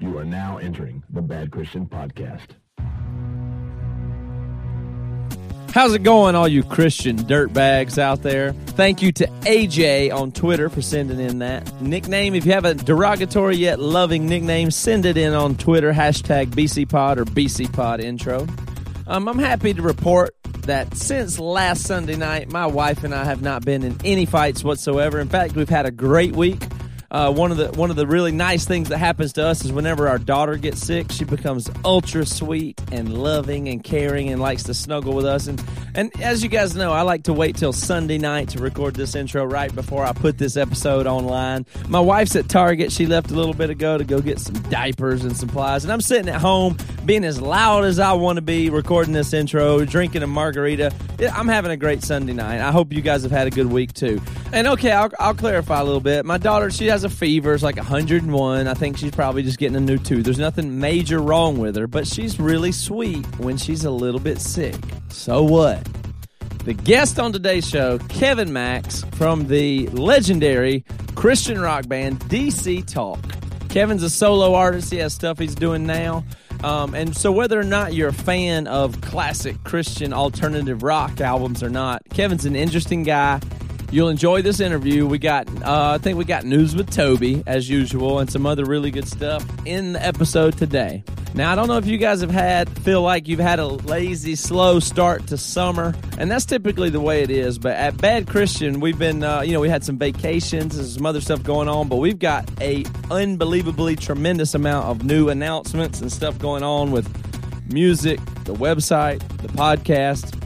You are now entering the Bad Christian Podcast. How's it going, all you Christian dirtbags out there? Thank you to AJ on Twitter for sending in that nickname. If you have a derogatory yet loving nickname, send it in on Twitter, hashtag BCPod or BCPod intro. Um, I'm happy to report that since last Sunday night, my wife and I have not been in any fights whatsoever. In fact, we've had a great week. Uh, one of the one of the really nice things that happens to us is whenever our daughter gets sick, she becomes ultra sweet and loving and caring and likes to snuggle with us. And and as you guys know, I like to wait till Sunday night to record this intro right before I put this episode online. My wife's at Target. She left a little bit ago to go get some diapers and supplies, and I'm sitting at home being as loud as I want to be, recording this intro, drinking a margarita. I'm having a great Sunday night. I hope you guys have had a good week too. And okay, I'll, I'll clarify a little bit. My daughter, she has a fever. It's like 101. I think she's probably just getting a new tooth. There's nothing major wrong with her, but she's really sweet when she's a little bit sick. So what? The guest on today's show, Kevin Max from the legendary Christian rock band DC Talk. Kevin's a solo artist. He has stuff he's doing now. Um, and so, whether or not you're a fan of classic Christian alternative rock albums or not, Kevin's an interesting guy. You'll enjoy this interview. We got, uh, I think we got news with Toby as usual, and some other really good stuff in the episode today. Now, I don't know if you guys have had feel like you've had a lazy, slow start to summer, and that's typically the way it is. But at Bad Christian, we've been, uh, you know, we had some vacations and some other stuff going on, but we've got a unbelievably tremendous amount of new announcements and stuff going on with music, the website, the podcast,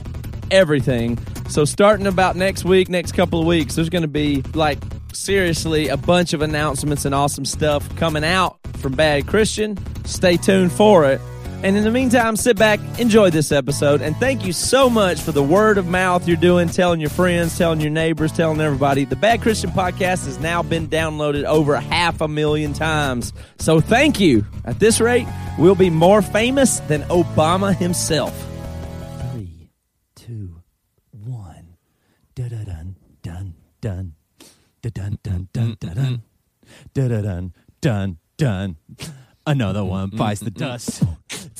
everything. So starting about next week, next couple of weeks, there's going to be like seriously a bunch of announcements and awesome stuff coming out from Bad Christian. Stay tuned for it. And in the meantime, sit back, enjoy this episode, and thank you so much for the word of mouth you're doing, telling your friends, telling your neighbors, telling everybody. The Bad Christian podcast has now been downloaded over half a million times. So thank you. At this rate, we'll be more famous than Obama himself. Dun dun. Da dun dun dun dun dun. Da mm, da mm, mm. dun dun dun. Another one bites the dust.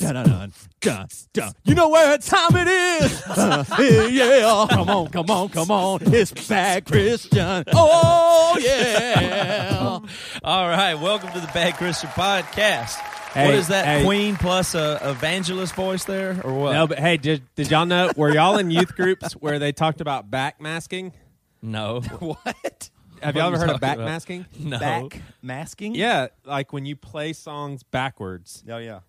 Da da dun dun dun. You know where time it is? yeah. Come on, come on, come on. It's bad Christian. Oh yeah. All right, welcome to the Bad Christian podcast. Hey, what is that hey. Queen plus a evangelist voice there, or what? No, but hey, did, did y'all know? Were y'all in youth groups where they talked about backmasking? No. What? Have What y'all ever heard of talking about? backmasking? No. Back masking? Yeah, like when you play songs backwards, Oh yeah.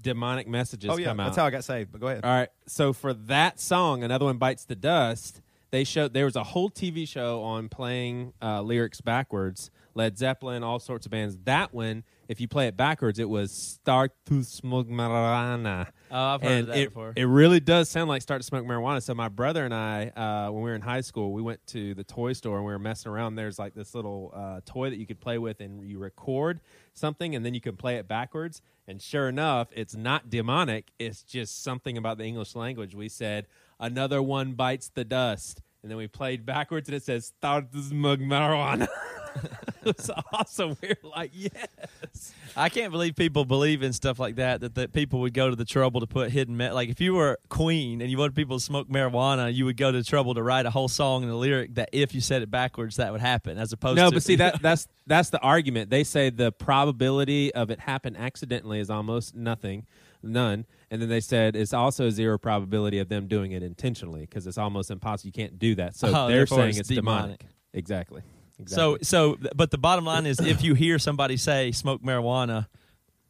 demonic messages Oh yeah. come out. That's how I got saved. But go ahead. All right, so for that song, another one bites the dust. They showed there was a whole TV show on playing uh, lyrics backwards. Led Zeppelin, all sorts of bands. That one, if you play it backwards, it was "Start to Smoke Marijuana." Oh, I've heard and of that it, before. It really does sound like "Start to Smoke Marijuana." So my brother and I, uh, when we were in high school, we went to the toy store and we were messing around. There's like this little uh, toy that you could play with, and you record something, and then you can play it backwards. And sure enough, it's not demonic. It's just something about the English language. We said, "Another one bites the dust." And then we played backwards, and it says "Start to smoke marijuana." it was awesome. We were like, "Yes." I can't believe people believe in stuff like that. That, that people would go to the trouble to put hidden me- like if you were Queen and you wanted people to smoke marijuana, you would go to the trouble to write a whole song and a lyric that if you said it backwards, that would happen. As opposed no, to No, but see that that's that's the argument. They say the probability of it happen accidentally is almost nothing, none, and then they said it's also zero probability of them doing it intentionally because it's almost impossible. You can't do that. So Oh, they're saying it's it's, demonic. demonic. Exactly. So exactly. so but the bottom line is if you hear somebody say smoke marijuana,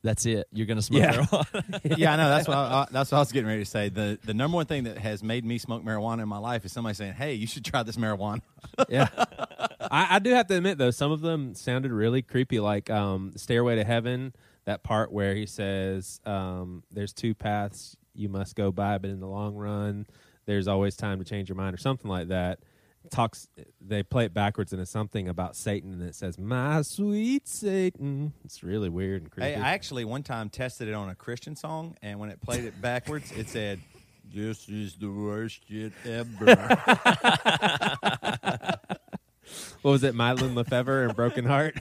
that's it. You're going to smoke Yeah. marijuana. yeah, I know. That's what I, I- that's what I was getting ready to say. The the number one thing that has made me smoke marijuana in my life is somebody saying, "Hey, you should try this marijuana." yeah, I, I do have to admit though, some of them sounded really creepy. Like um, "Stairway to Heaven," that part where he says, um, "There's two paths you must go by, but in the long run, there's always time to change your mind," or something like that. Talks. They play it backwards, and it's something about Satan, and it says, "My sweet Satan." It's really weird and creepy. Hey, I actually one time tested it on a Christian song, and when it played it backwards, it said, "This is the worst shit ever." what was it, Mylon LeFevre and Broken Heart?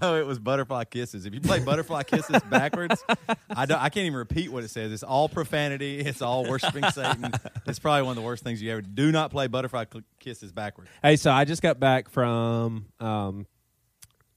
No, it was butterfly kisses. If you play butterfly kisses backwards, I don't. I can't even repeat what it says. It's all profanity. It's all worshiping Satan. It's probably one of the worst things you ever. Do not play butterfly kisses backwards. Hey, so I just got back from um,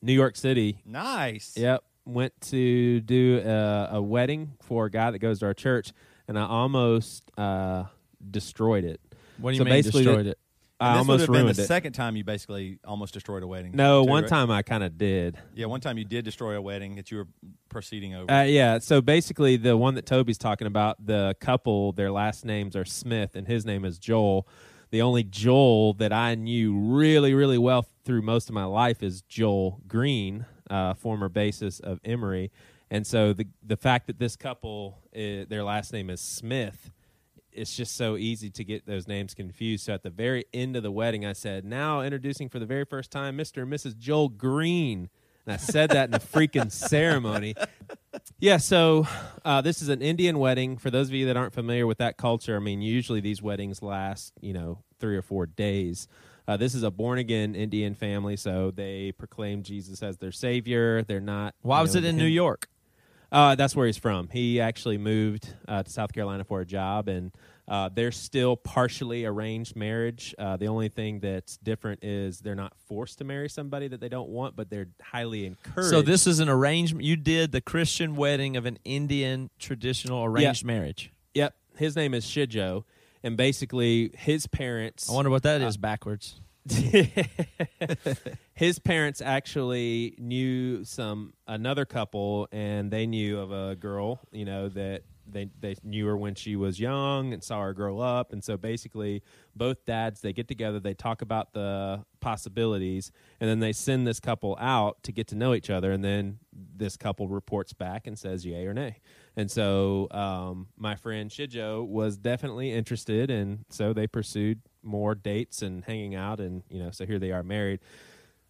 New York City. Nice. Yep, went to do a, a wedding for a guy that goes to our church, and I almost uh, destroyed it. What do you So mean basically destroyed the- it? I this would almost have been ruined the it. second time you basically almost destroyed a wedding. No, too, one right? time I kind of did. Yeah, one time you did destroy a wedding that you were proceeding over. Uh, yeah, so basically, the one that Toby's talking about, the couple, their last names are Smith, and his name is Joel. The only Joel that I knew really, really well through most of my life is Joel Green, uh, former bassist of Emery. And so the the fact that this couple, uh, their last name is Smith, it's just so easy to get those names confused. So at the very end of the wedding, I said, "Now introducing for the very first time, Mr. and Mrs. Joel Green." And I said that in a freaking ceremony. Yeah, so uh, this is an Indian wedding. For those of you that aren't familiar with that culture, I mean, usually these weddings last, you know, three or four days. Uh, this is a born again Indian family, so they proclaim Jesus as their savior. They're not. Why was know, it in New York? Uh, that's where he's from. He actually moved uh, to South Carolina for a job, and uh, they're still partially arranged marriage. Uh, the only thing that's different is they're not forced to marry somebody that they don't want, but they're highly encouraged. So this is an arrangement. You did the Christian wedding of an Indian traditional arranged marriage. Yep, his name is Shijo, and basically his parents. I wonder what that is backwards. his parents actually knew some another couple and they knew of a girl you know that they they knew her when she was young and saw her grow up. And so basically both dads they get together they talk about the possibilities and then they send this couple out to get to know each other. And then this couple reports back and says yay or nay. And so um, my friend shijo was definitely interested and so they pursued more dates and hanging out and you know so here they are married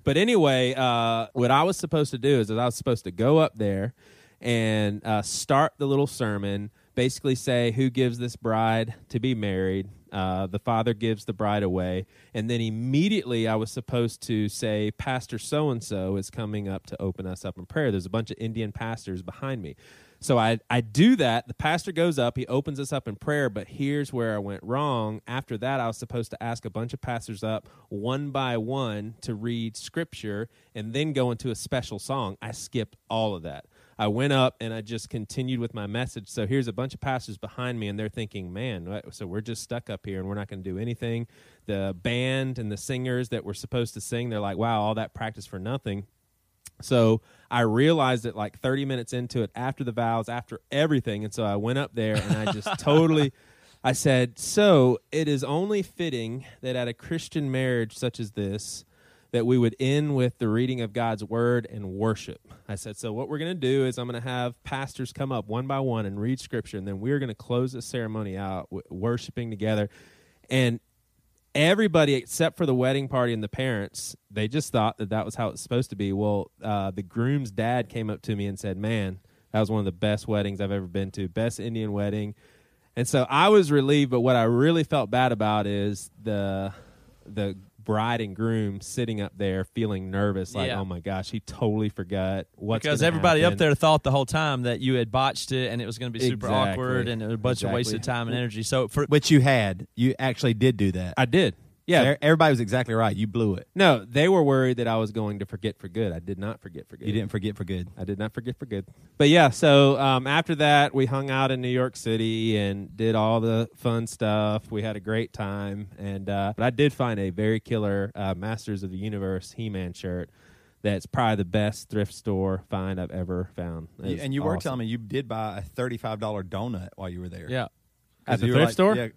but anyway, uh, what I was supposed to do is that I was supposed to go up there and uh, start the little sermon, basically say who gives this bride to be married. Uh, the father gives the bride away, and then immediately I was supposed to say, Pastor so and so is coming up to open us up in prayer. There's a bunch of Indian pastors behind me. So I, I do that. The pastor goes up, he opens us up in prayer, but here's where I went wrong. After that, I was supposed to ask a bunch of pastors up one by one to read scripture and then go into a special song. I skipped all of that. I went up and I just continued with my message. So here's a bunch of pastors behind me, and they're thinking, man, so we're just stuck up here and we're not going to do anything. The band and the singers that were supposed to sing, they're like, wow, all that practice for nothing. So I realized it like 30 minutes into it, after the vows, after everything. And so I went up there and I just totally, I said, So it is only fitting that at a Christian marriage such as this, that we would end with the reading of God's word and worship. I said, So what we're going to do is I'm going to have pastors come up one by one and read scripture, and then we're going to close the ceremony out w- worshiping together. And everybody except for the wedding party and the parents they just thought that that was how it's supposed to be. Well uh, the groom's dad came up to me and said man that was one of the best weddings i've ever been to best indian wedding. And so i was relieved but what i really felt bad about is the the bride and groom sitting up there feeling nervous like Yeah. oh my gosh he totally forgot what's because gonna everybody up there thought the whole time that you had botched it and it was going to be super Exactly. awkward and a bunch of wasted time and energy. So for Which you had. You actually did do that. i did yeah So everybody was exactly right. You blew it. no they were worried that i was going to forget for good i did not forget for good You didn't forget for good. I did not forget for good. But yeah, so um, after that, we hung out in New York City and did all the fun stuff. We had a great time, and uh, but I did find a very killer uh, Masters of the Universe He-Man shirt. That's probably the best thrift store find I've ever found. It You- was and you were telling me you did buy a thirty-five dollar donut while you were there. yeah, At the thrift like- store? Yeah.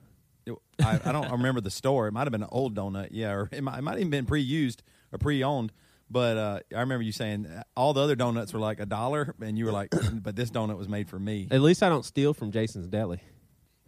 I, I don't remember the store. It might have been an old donut. Yeah, or it might, it might even been pre-used or pre-owned. But uh, I remember you saying all the other donuts were like a dollar, and you were like, "But this donut was made for me." At least I don't steal from Jason's Deli,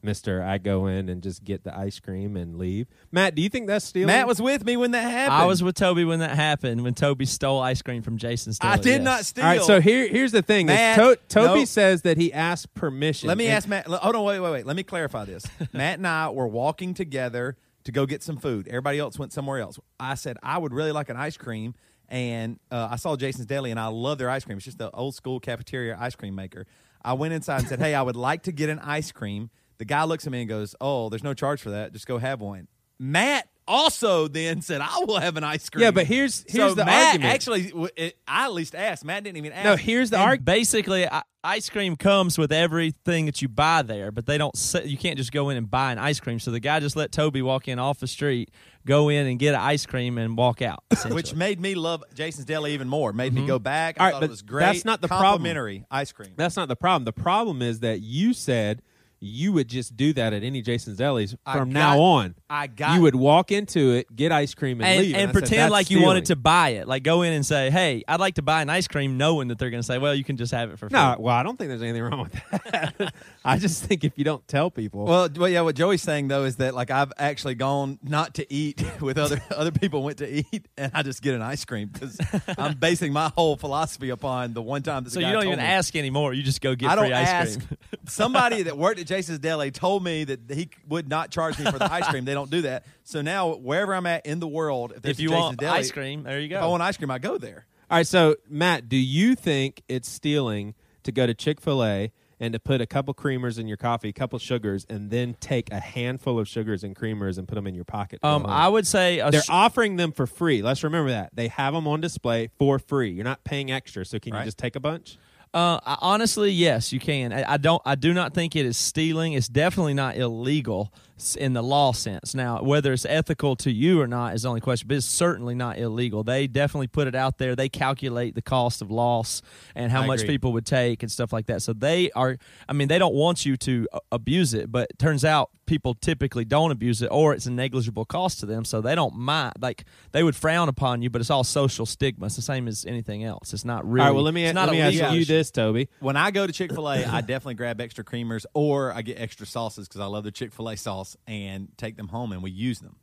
Mister. I go in and just get the ice cream and leave. Matt, do you think that's stealing? Matt was with me when that happened. I was with Toby when that happened. When Toby stole ice cream from Jason's. I Deli, did yes. not steal. All right, so here, here's the thing: Matt, to- Toby no. says that he asked permission. Let me And- ask Matt. Hold on, wait, wait, wait. Let me clarify this. Matt and I were walking together to go get some food. Everybody else went somewhere else. I said I would really like an ice cream, and uh, I saw Jason's Deli, and I love their ice cream. It's just the old school cafeteria ice cream maker. I went inside and said, "Hey, I would like to get an ice cream." The guy looks at me and goes, "Oh, there's no charge for that. Just go have one." Matt also then said, "I will have an ice cream." Yeah, but here's here's so the Matt argument. Actually, it, I at least asked. Matt didn't even ask. no, here's the And argument. Basically, I, ice cream comes with everything that you buy there, but they don't. se- You can't just go in and buy an ice cream. So the guy just let Toby walk in off the street, go in and get an ice cream and walk out. which made me love Jason's Deli even more. Made me mm-hmm. go back. I All right, thought but it was great. that's not the problem. Complimentary ice cream. That's not the problem. The problem is that you said you would just do that at any Jason's Delis from got- now on. I got you would walk into it, get ice cream, and, and, leave, and I said, pretend "That's like you wanted to buy it. Like go in and say, "Hey, I'd like to buy an ice cream," knowing that they're going to say, "Well, you can just have it for free." No, well, I don't think there's anything wrong with that. I just think if you don't tell people, Well, well, yeah. What Joey's saying though is that like I've actually gone not to eat with other other people went to eat, and I just get an ice cream because I'm basing my whole philosophy upon the one time that the so guy you don't told even me. ask anymore. You just go get I don't free ice ask. cream. Somebody that worked at Jason's Deli told me that he would not charge me for the ice cream. They don't do that. So now wherever I'm at in the world, if, there's if you a Jason's want Deli, ice cream, there you go. if I want ice cream, I go there. all right. So Matt, do you think it's stealing to go to Chick Fil A and to put a couple creamers in your coffee, a couple sugars, and then take a handful of sugars and creamers and put them in your pocket? Um. I would say a They're sh- offering them for free. Let's remember that they have them on display for free. You're not paying extra, so can Right. you just take a bunch? Uh, I, honestly, yes, you can. I, I don't. I do not think it is stealing. It's definitely not illegal in the law sense. Now, whether it's ethical to you or not is the only question. But it's certainly not illegal. They definitely put it out there. They calculate the cost of loss and how I much agree. people would take and stuff like that. So they are. I mean, they don't want you to uh, abuse it, but it turns out people typically don't abuse it, or it's a negligible cost to them, so they don't mind. Like they would frown upon you, but it's all social stigma. It's the same as anything else. It's not really. All right. Well, let me it's let not me a ask legal you this, Toby. When I go to Chick Fil A, I definitely grab extra creamers or I get extra sauces because I love the Chick Fil A sauce and take them home and we use them.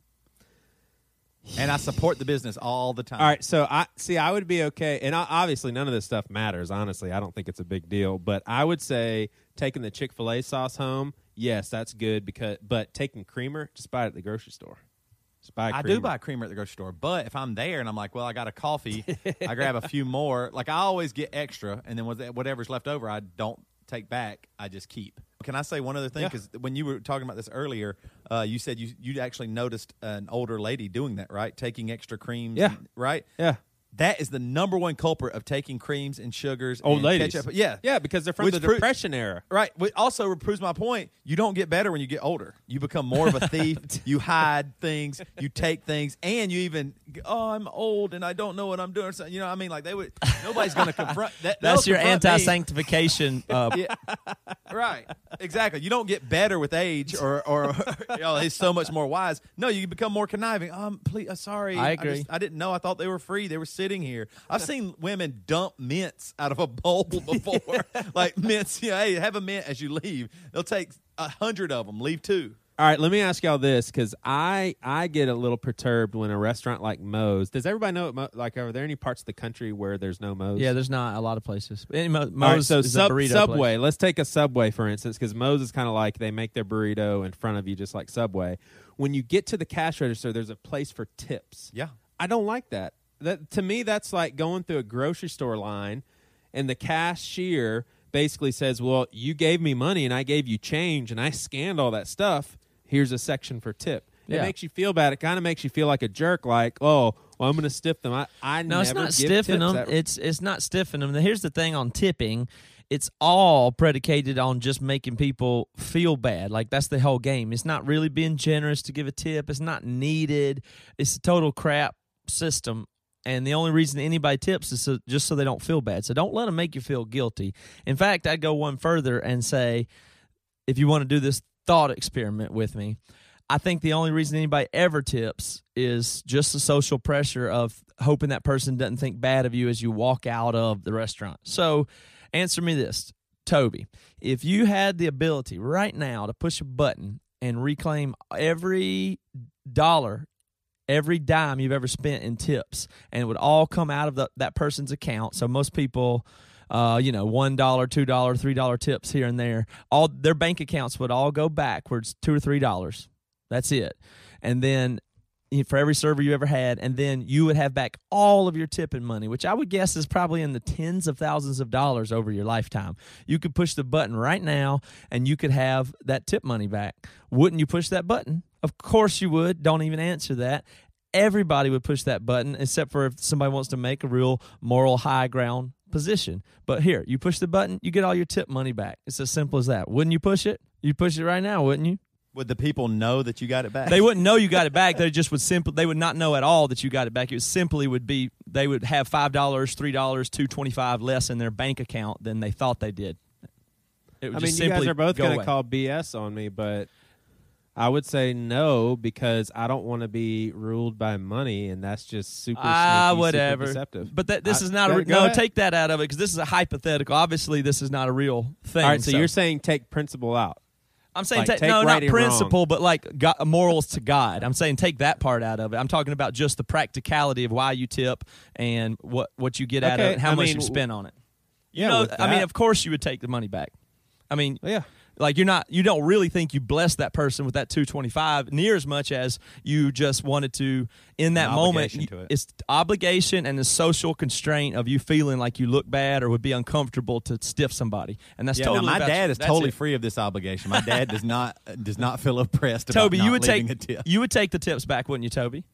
And I support the business all the time. All right, so I see. I would be okay, and I, obviously none of this stuff matters. Honestly, I don't think it's a big deal. But I would say taking the Chick Fil A sauce home, yes, that's good because. But taking creamer, just buy it at the grocery store. Buy. I do buy creamer at the grocery store, but if I'm there and I'm like, well, I got a coffee, I grab a few more. Like I always get extra, and then whatever's left over, I don't take back. I just keep. Can I say one other thing? Yeah. Because when you were talking about this earlier, uh, you said you you actually noticed an older lady doing that, right? Taking extra creams, Yeah. and- right? Yeah, That is the number one culprit of taking creams and sugars. old and ladies. ketchup. Yeah, yeah, because they're from Which the pro- Depression era. Right. Which also proves my point. You don't get better when you get older. You become more of a thief. you hide things. You take things, and you even oh, I'm old and I don't know what I'm doing. So, you know, what I mean, like they would. Nobody's going to confront. That, That's your anti-sanctification. Uh, Yeah, right. Exactly. You don't get better with age, or or you know, he's so much more wise. No, you become more conniving. Um, please, uh, sorry, I agree. just- I didn't know. I thought they were free. They were sitting here. I've seen women dump mints out of a bowl before, like mints. You know, hey, have a mint as you leave. They'll take a hundred of them. Leave two. All right, let me ask y'all this because I I get a little perturbed when a restaurant like Moe's. Does everybody know? What Mo, like, are there any parts of the country where there's no Moe's? yeah, there's not a lot of places. Any Mo- All right, Moe's so is a sub, burrito Subway. place. Let's take a Subway for instance, because Moe's is kind of like they make their burrito in front of you, just like Subway. When you get to the cash register, there's a place for tips. Yeah. I don't like that. That to me, that's like going through a grocery store line, and the cashier basically says, "Well, you gave me money, and I gave you change, and I scanned all that stuff. Here's a section for tip." It makes you feel bad. It kind of makes you feel like a jerk. Like, oh, well, I'm going to stiff them. I, I No, it's not stiffing them. at- It's it's not stiffing them. Here's the thing on tipping. It's all predicated on just making people feel bad. Like that's the whole game. It's not really being generous to give a tip. It's not needed. It's a total crap system. And the only reason anybody tips is so, just so they don't feel bad. So don't let them make you feel guilty. In fact, I'd go one further and say, if you want to do this thought experiment with me, I think the only reason anybody ever tips is just the social pressure of hoping that person doesn't think bad of you as you walk out of the restaurant. So, answer me this, Toby. If you had the ability right now to push a button and reclaim every dollar, every dime you've ever spent in tips, and it would all come out of the, that person's account. So, most people uh, you know, one dollar, two dollar, three dollar tips here and there. All their bank accounts would all go backwards two or three dollars. That's it. And then for every server you ever had, and then you would have back all of your tipping money, which I would guess is probably in the tens of thousands of dollars over your lifetime. You could push the button right now, and you could have that tip money back. Wouldn't you push that button? Of course you would. Don't even answer that. Everybody would push that button, except for if somebody wants to make a real moral high ground position. But here, you push the button, you get all your tip money back. It's as simple as that. Wouldn't you push it? You push it right now, wouldn't you? Would the people know that you got it back? They wouldn't know you got it back. They just would simply they would not know at all that you got it back. It simply would be they would have five dollars, three dollars, two twenty five less in their bank account than they thought they did. It would I mean, just you guys simply are both go going to away. call BS on me, but I would say no because I don't want to be ruled by money, and that's just super Ah, sneaky, whatever. super deceptive. But that this I- is not a re- no. ahead. Take that out of it because this is a hypothetical. Obviously, this is not a real thing. All right, so, you're saying take principle out. I'm saying Like, ta- take no, right not principle, but like go- morals to God. I'm saying take that part out of it. I'm talking about just the practicality of why you tip and what what you get out of it, and how I much mean, you spend on it. You yeah, know, I mean, of course you would take the money back. I mean, Yeah. Like you're not you don't really think you blessed that person with that 225 near as much as you just wanted to in that moment it. it's obligation and the social constraint of you feeling like you look bad or would be uncomfortable to stiff somebody and that's Yeah, totally my dad you. is That's totally it. free of this obligation. My dad does not uh, does not feel oppressed about Toby not you would take a tip. you would take the tips back wouldn't you Toby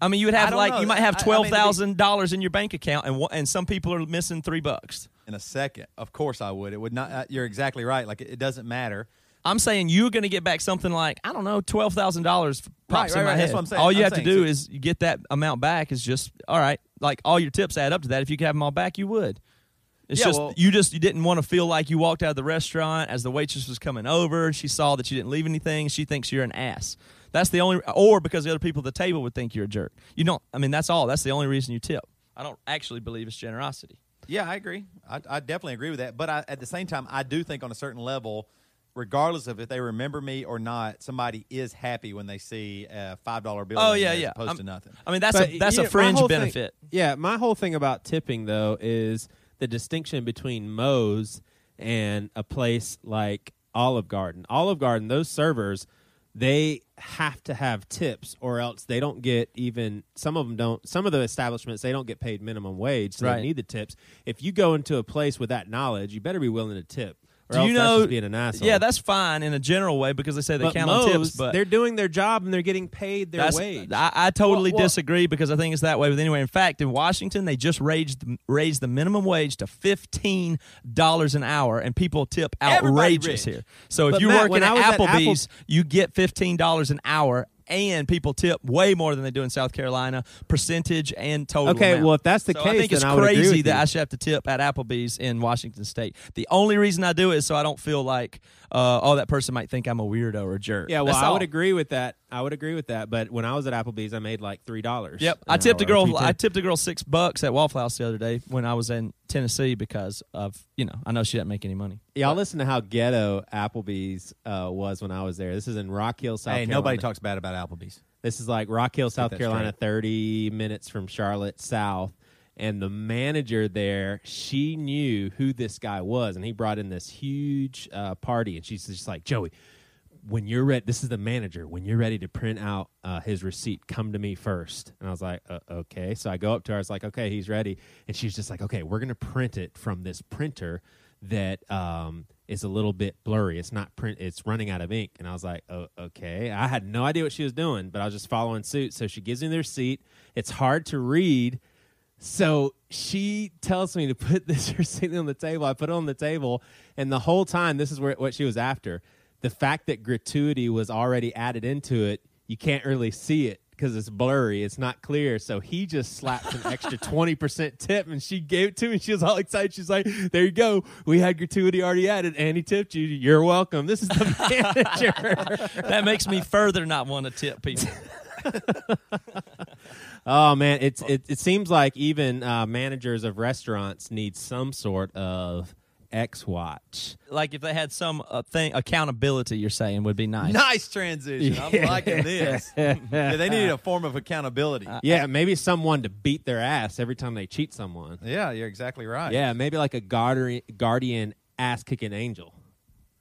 I mean, you would have like know. you might have I- I mean, twelve to be- thousand dollars in your bank account, and and some people are missing three bucks. In a second. Of course, I would. It would not. Uh, you're exactly right. Like it, it doesn't matter. I'm saying you're going to get back something like I don't know, twelve thousand dollars pops Right, in right, my right. head. That's what I'm saying. All you I'm have to do so- is you get that amount back. Is just all right. Like all your tips add up to that. If you could have them all back, you would. It's Yeah, just well- you just you didn't want to feel like you walked out of the restaurant as the waitress was coming over she saw that you didn't leave anything. She thinks you're an ass. That's the only, or because the other people at the table would think you're a jerk. You don't. I mean, that's all. That's the only reason you tip. I don't actually believe it's generosity. Yeah, I agree. I, I definitely agree with that. But I, at the same time, I do think on a certain level, regardless of if they remember me or not, somebody is happy when they see a five dollar bill. Oh yeah, there yeah. As opposed I'm- to nothing. I mean, that's But, a that's yeah, a my fringe whole thing- benefit. yeah, my whole thing about tipping though is the distinction between Moe's and a place like Olive Garden. Olive Garden, those servers, they have to have tips or else they don't get even some of them don't some of the establishments they don't get paid minimum wage so Right. they need the tips if you go into a place with that knowledge you better be willing to tip or Do you that's know? just being an asshole Yeah, that's fine in a general way because they say they but count on tips, but they're doing their job and they're getting paid their wage I, I totally Well, well- disagree because I think it's that way. But anyway, in fact, in Washington, they just raised raised the minimum wage to fifteen dollars an hour, and people tip outrageous here. So if But you're Matt, when at Applebee's, you get fifteen dollars an hour. And people tip way more than they do in South Carolina, percentage and total. Okay, amount. well, if that's the So I think it's I crazy that you. I should have to tip at Applebee's in Washington State. The only reason I do it is so I don't feel like, uh, oh, that person might think I'm a weirdo or a jerk. Yeah, well, That's I all. would agree with that. I would agree with that. But when I was at Applebee's, I made like three dollars. Yep, I tipped a girl. I tipped a girl six bucks at Waffle House the other day when I was in Tennessee because of you know I know she didn't make any money. Y'all listen to how ghetto Applebee's uh, was when I was there. This is in Rock Hill, South hey, Carolina. nobody talks bad about Applebee's. This is like Rock Hill, South that Carolina, straight. 30 minutes from Charlotte South. And the manager there, she knew who this guy was. And he brought in this huge uh, party. And she's just like, Joey, when you're ready, this is the manager. When you're ready to print out uh, his receipt, come to me first. And I was like, uh, okay. So I go up to her. I was like, okay, he's ready. And she's just like, okay, we're going to print it from this printer that um, is a little bit blurry. It's not print. It's running out of ink. And I was like, oh, okay. I had no idea what she was doing, but I was just following suit. So she gives me the receipt. It's hard to read. So she tells me to put this receipt on the table. I put it on the table, and the whole time, this is where, what she was after. The fact that gratuity was already added into it, you can't really see it because it's blurry. It's not clear. So he just slapped an extra 20% tip, and she gave it to me. She was all excited. She's like, There you go. We had gratuity already added, and he tipped you. You're welcome. This is the manager. That makes me further not want to tip people. Oh man, it's it, it seems like even uh, managers of restaurants need some sort of X watch. like if they had some uh, thing accountability, you're saying would be nice. Nice transition. I'm liking this. yeah, they need a form of accountability. Yeah, maybe someone to beat their ass every time they cheat someone. yeah, you're exactly right. Yeah, maybe like a guardian guardian ass kicking angel.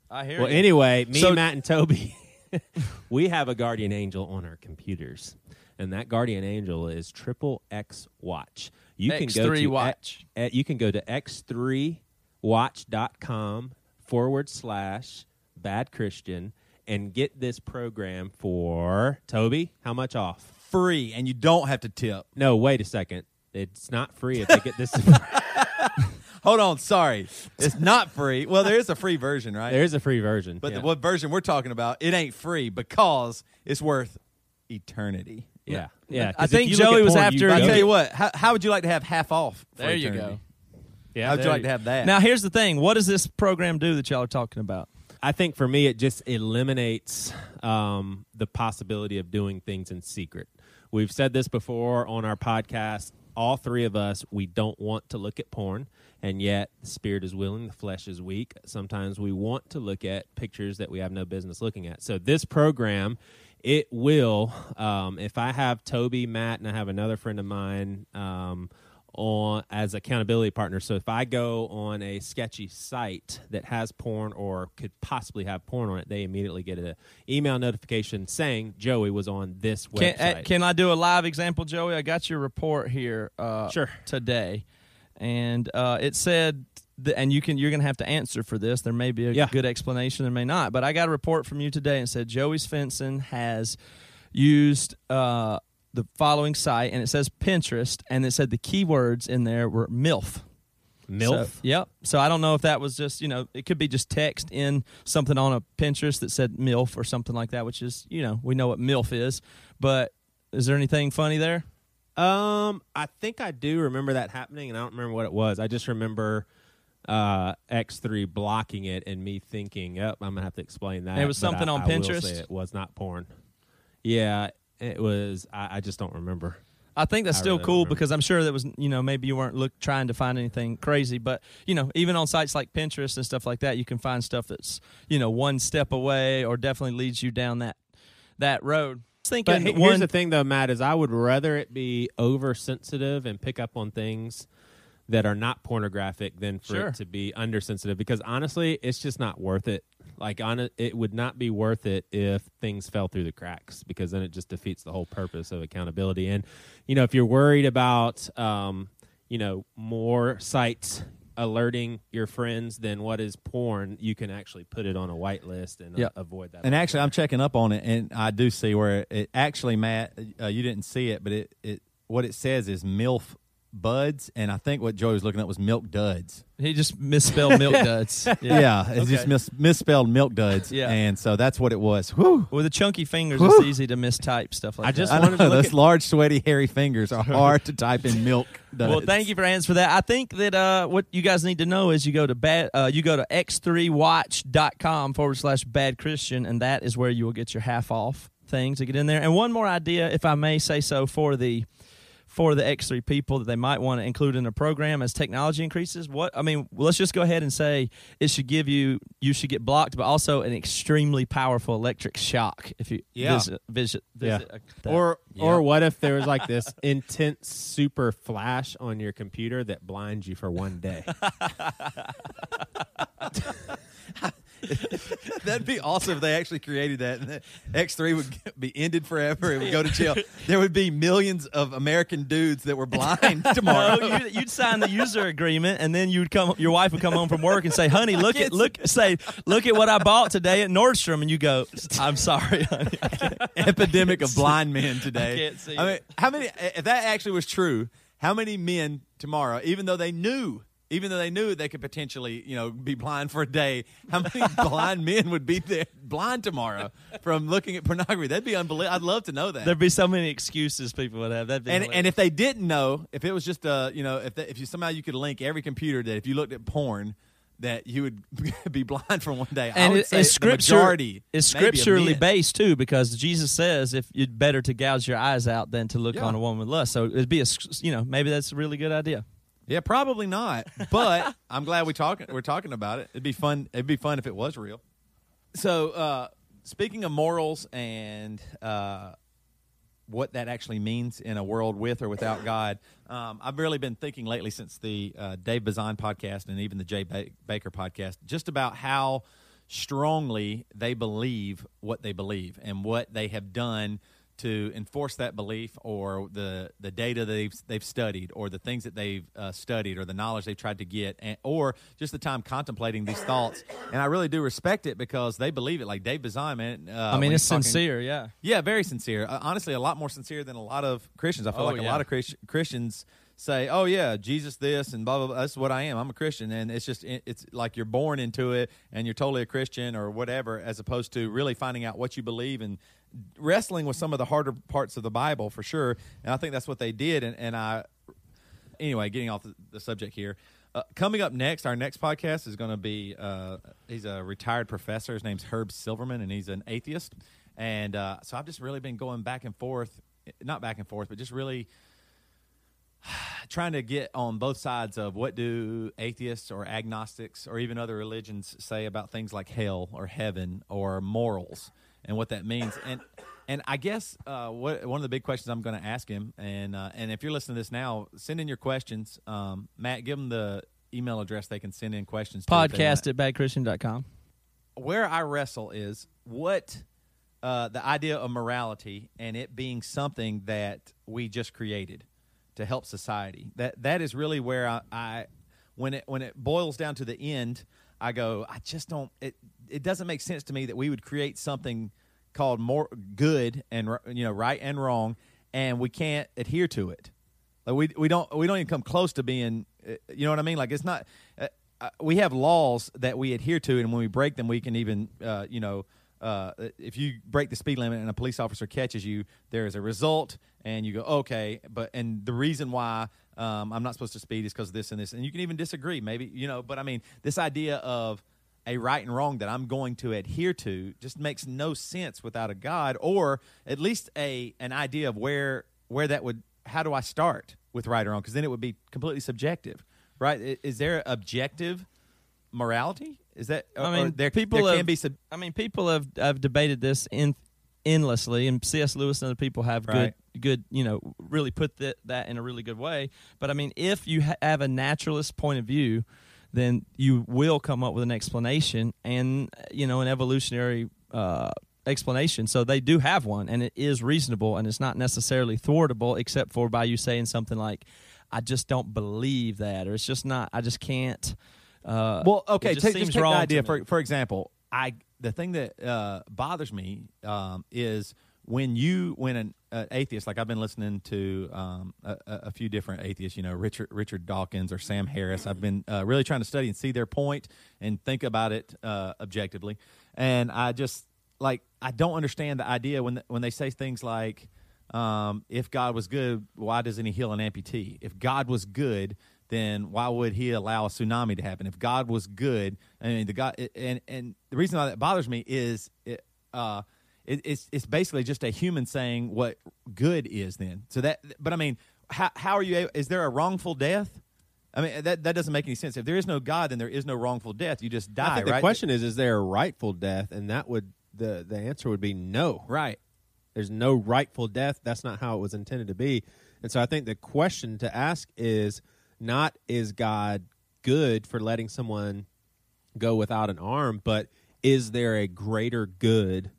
I hear Well, you. anyway, me, So- Matt, and Toby. we have a guardian angel on our computers, and that guardian angel is Triple X Watch. You can go X3 to Watch. uh, you can go to x3watch.com forward slash bad Christian and get this program for Toby. How much off? Free, and you don't have to tip. No, wait a second. It's not free if they get this. Hold on, sorry, it's not free. Well, there is a free version, right? There's a free version, but yeah. the, what version we're talking about, it ain't free because it's worth eternity. Yeah, yeah. I think you Joey was porn, after I tell you what, how, how would you like to have half off? for There you go. Yeah, How would you like to have that? Now, here's the thing. What does this program do that y'all are talking about? I think for me, it just eliminates um, the possibility of doing things in secret. We've said this before on our podcast. All three of us, we don't want to look at porn, and yet the spirit is willing, the flesh is weak. Sometimes we want to look at pictures that we have no business looking at. So this program, it will. Um, if I have Toby, Matt, and I have another friend of mine. Um, on as accountability partner. So if I go on a sketchy site that has porn or could possibly have porn on it, they immediately get an email notification saying Joey was on this Can, website. uh, can I do a live example, Joey? I got your report here. Uh, Sure. Today, and uh, it said, th- and you can you're going to have to answer for this. There may be a Yeah. good explanation, there may not. But I got a report from you today and said Joey Svendsen has used uh, the following site, and it says Pinterest, and it said the keywords in there were MILF. MILF. So, yep. So I don't know if that was just, you know, it could be just text in something on a Pinterest that said MILF or something like that, which is, you know, we know what MILF is. But is there anything funny there? Um, I think I do remember that happening, and I don't remember what it was. I just remember uh, X3 blocking it and me thinking, "Yep, I'm gonna have to explain that." It was something I- on I Pinterest? it was not porn. Yeah, it was. I, I just don't remember. I think that's I still really cool because I'm sure that was, you know, maybe you weren't look trying to find anything crazy, but you know, even on sites like Pinterest and stuff like that, you can find stuff that's, you know, one step away or definitely leads you down that that road. Thinking But one here's the thing, though, Matt, is I would rather it be oversensitive and pick up on things that are not pornographic than for Sure. it to be undersensitive. Because honestly, it's just not worth it. Like, on it, it would not be worth it if things fell through the cracks, because then it just defeats the whole purpose of accountability. And you know, if you're worried about, um, you know, more sites alerting your friends than what is porn, you can actually put it on a whitelist and uh, Yeah. avoid that. And actually, I'm checking up on it, and I do see where it actually, Matt, uh, you didn't see it, but it, it what it says is MILF buds, and I think what Joey was looking at was milk duds. he just misspelled milk duds. Yeah, it's just Okay. mis- misspelled milk duds. Yeah. and so that's what it was. Whew. With the chunky fingers, Whew. it's easy to mistype stuff like I that. just I wanted know to look those at- large, sweaty, hairy fingers are hard to type in milk. Duds. Well, thank you for answering for that. I think that uh, what you guys need to know is you go to bad, uh, you go to x3watch.com forward slash bad Christian, and that is where you will get your half off thing to get in there. And one more idea, if I may say so, for the for the X3 people that they might want to include in a program as technology increases. What I mean, let's just go ahead and say it should give you you should get blocked, but also an extremely powerful electric shock if you Yeah. visit visit, Yeah. visit a- that. Or Yeah. or what if there was like this intense super flash on your computer that blinds you for one day? That'd be awesome if they actually created that. And X3 would be ended forever. It would go to jail. There would be millions of American dudes that were blind tomorrow. No, you'd, you'd sign the user agreement, and then you'd come. Your wife would come home from work and say, "Honey, look at look say look at what I bought today at Nordstrom," and you go, "I'm sorry, honey." Epidemic of blind men today. I can't see I mean, how many? If that actually was true, how many men tomorrow, even though they knew, even though they knew they could potentially, you know, be blind for a day, how many blind men would be there blind tomorrow from looking at pornography? That'd be unbelievable. I'd love to know that. There'd be so many excuses people would have. That'd be and hilarious. and if they didn't know, if it was just a, you know, if they, if you somehow you could link every computer that if you looked at porn. That you would be blind for one day. I and would it, say it's scripture, majority, it's scripturally based too, because Jesus says if you'd better to gouge your eyes out than to look Yeah. on a woman with lust. So it'd be a, you know, maybe that's a really good idea. Yeah, probably not. But I'm glad we talking we're talking about it. It'd be fun. It'd be fun if it was real. So, uh, speaking of morals and uh, what that actually means in a world with or without God, um, I've really been thinking lately since the uh, Dave Bazan podcast and even the Jay ba- Bakker podcast, just about how strongly they believe what they believe and what they have done to enforce that belief or the the data they've they've studied or the things that they've uh, studied or the knowledge they've tried to get and, or just the time contemplating these thoughts and I really do respect it because they believe it like Dave Bazan man uh, I mean, it's talking- sincere, yeah. yeah, very sincere. Uh, honestly, a lot more sincere than a lot of Christians. I feel Oh, like a lot of Christ- Christians say, "Oh yeah, Jesus this and blah blah blah." That's what I am. I'm a Christian, and it's just it's like you're born into it, and you're totally a Christian or whatever, as opposed to really finding out what you believe and wrestling with some of the harder parts of the Bible for sure. And I think that's what they did. And, and I, anyway, getting off the, the subject here. Uh, coming up next, our next podcast is going to be uh, he's a retired professor. His name's Herb Silverman, and he's an atheist. And uh, so I've just really been going back and forth, not back and forth, but just really trying to get on both sides of what do atheists or agnostics or even other religions say about things like hell or heaven or morals and what that means. And and I guess uh, what, one of the big questions I'm going to ask him, and uh, and if you're listening to this now, send in your questions. Um, Matt, give them the email address they can send in questions. to if they want. Podcast at badchristian.com. Where I wrestle is what uh, the idea of morality and it being something that we just created to help society. That that is really where I, I when it when it boils down to the end, I go, I just don't. It it doesn't make sense to me that we would create something called more good and you know right and wrong, and we can't adhere to it. Like we we don't we don't even come close to being. uh, You know what I mean? Like it's not. Uh, uh, we have laws that we adhere to, and when we break them, we can even uh, you know. Uh, if you break the speed limit and a police officer catches you, there is a result, and you go okay. But and the reason why um, I'm not supposed to speed is because of this and this, and you can even disagree, maybe you know. But I mean, this idea of a right and wrong that I'm going to adhere to just makes no sense without a God, or at least a an idea of where where that would. How do I start with right or wrong? Because then it would be completely subjective, right? Is there objective morality? Is that or- I mean, there people there have, can be sub- I mean, people have have debated this in endlessly, and C.S. Lewis and other people have Right. good, good, you know, really put that that in a really good way. But I mean, if you ha- have a naturalist point of view, then you will come up with an explanation and you know an evolutionary uh, explanation. So they do have one, and it is reasonable, and it's not necessarily thwartable, except for by you saying something like, "I just don't believe that," or "It's just not. I just can't." Uh, Well, okay, just take, just take the idea for for example. I the thing that uh, bothers me um, is when you when an atheist like I've been listening to um, a, a a few different atheists, you know Richard Richard Dawkins or Sam Harris. I've been uh, really trying to study and see their point and think about it uh, objectively, and I just like I don't understand the idea when when they say things like. Um, if God was good, why doesn't He heal an amputee? If God was good, then why would He allow a tsunami to happen? If God was good, I mean, the God, and and the reason why that bothers me is, it, uh, it, it's it's basically just a human saying what good is. Then, so that, but I mean, how how are you? Able, is there a wrongful death? I mean, that that doesn't make any sense. If there is no God, then there is no wrongful death. You just die. I think right? the question is: Is there a rightful death? And that would the the answer would be no. right? There's no rightful death. That's not how it was intended to be. And so I think the question to ask is not is God good for letting someone go without an arm, but is there a greater good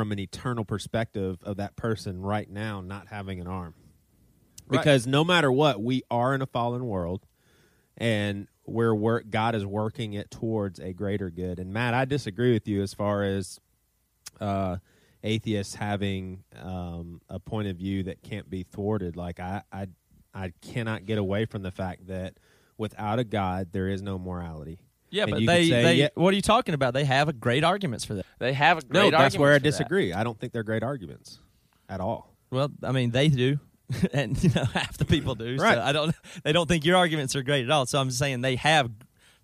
from an eternal perspective of that person right now not having an arm? Right. Because no matter what, we are in a fallen world and we're work God is working it towards a greater good. And Matt, I disagree with you as far as uh, atheists having um, a point of view that can't be thwarted. Like I, I, I cannot get away from the fact that without a God, there is no morality. Yeah, And but they, say, they yeah- what are you talking about? They have a great arguments for that. They have a No, great that's where I arguments for that. disagree. I don't think they're great arguments at all. Well, I mean, they do, and you know, half the people do. Right. So I don't. They don't think your arguments are great at all. So I'm saying they have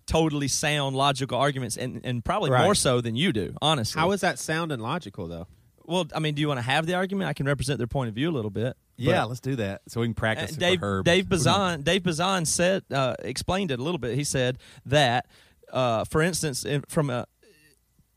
totally sound, logical arguments, and and probably Right. more so than you do. Honestly, How is that sound and logical though? well, I mean, do you want to have the argument? I can represent their point of view a little bit. Yeah, But- let's do that so we can practice and Dave for Herb. Dave Bazan Dave Bazan said uh, explained it a little bit. He said that, uh, for instance, in, from a,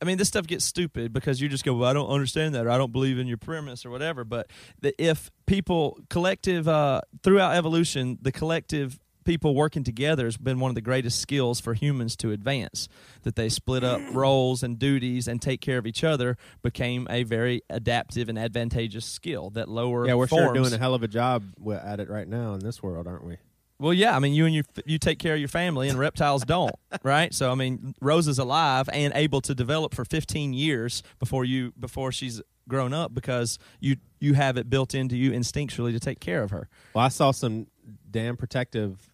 I mean, this stuff gets stupid because you just go, well, I don't understand that, or I don't believe in your premise, or whatever. But the, if people collective uh, throughout evolution, the collective people working together has been one of the greatest skills for humans to advance. That they split up roles and duties and take care of each other became a very adaptive and advantageous skill that lower Yeah, we're sure doing a hell of a job at it right now in this world, aren't we? Well, yeah, I mean, you and you you take care of your family, and reptiles don't, right? So, I mean, Rose is alive and able to develop for 15 years before you before she's grown up because you you have it built into you instinctually to take care of her. Well, I saw some damn protective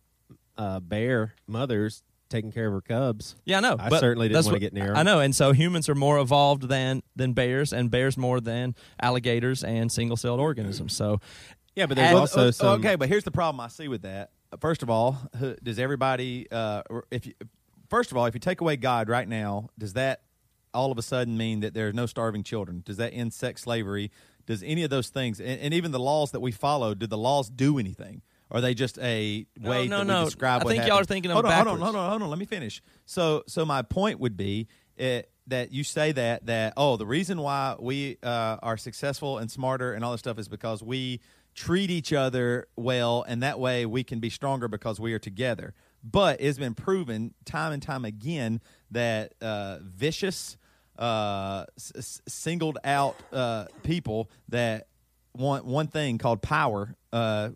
uh, bear mothers taking care of her cubs. Yeah, I know. I certainly didn't wanna what- get near 'em. I know, and so humans are more evolved than than bears, and bears more than alligators and single celled organisms. So, Yeah, but there's And- also Oh, some. okay, but here's the problem I see with that. First of all, does everybody? Uh, if you, first of all, if you take away God right now, does that all of a sudden mean that there are no starving children? Does that end sex slavery? Does any of those things, and, and even the laws that we follow, do the laws do anything? Or are they just a No, way no, that no. we describe I what think y'all are thinking of hold it on, hold on, hold on, hold on. Let me finish. So, so my point would be uh, that you say that that oh, the reason why we uh, are successful and smarter and all this stuff is because we treat each other well, and that way we can be stronger because we are together. But it's been proven time and time again that uh, vicious, uh, s- singled out uh, people that want one thing called power uh,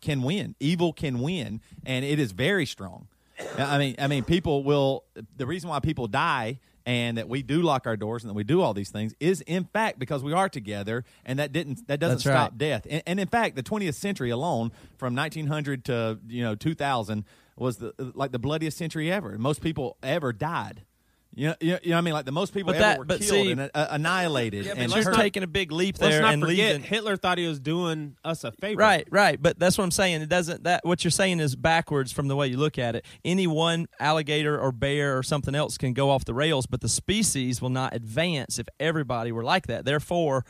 can win. Evil can win, and it is very strong. I mean, I mean, people will. The reason why people die and that we do lock our doors and that we do all these things is, in fact, because we are together, and that didn't that doesn't That's stop right. death. And, and in fact, the 20th century alone, from 1900 to you know 2000, was the like the bloodiest century ever. Most people ever died. You know, you know, what I mean? Like the most people But ever that- were but killed see- and uh, annihilated. and you're hurt. taking a big leap there. Let's not and forget, leaving. Hitler thought he was doing us a favor. Right, right. But that's what I'm saying. It doesn't that what you're saying is backwards from the way you look at it. Any one alligator or bear or something else can go off the rails, but the species will not advance if everybody were like that. Therefore,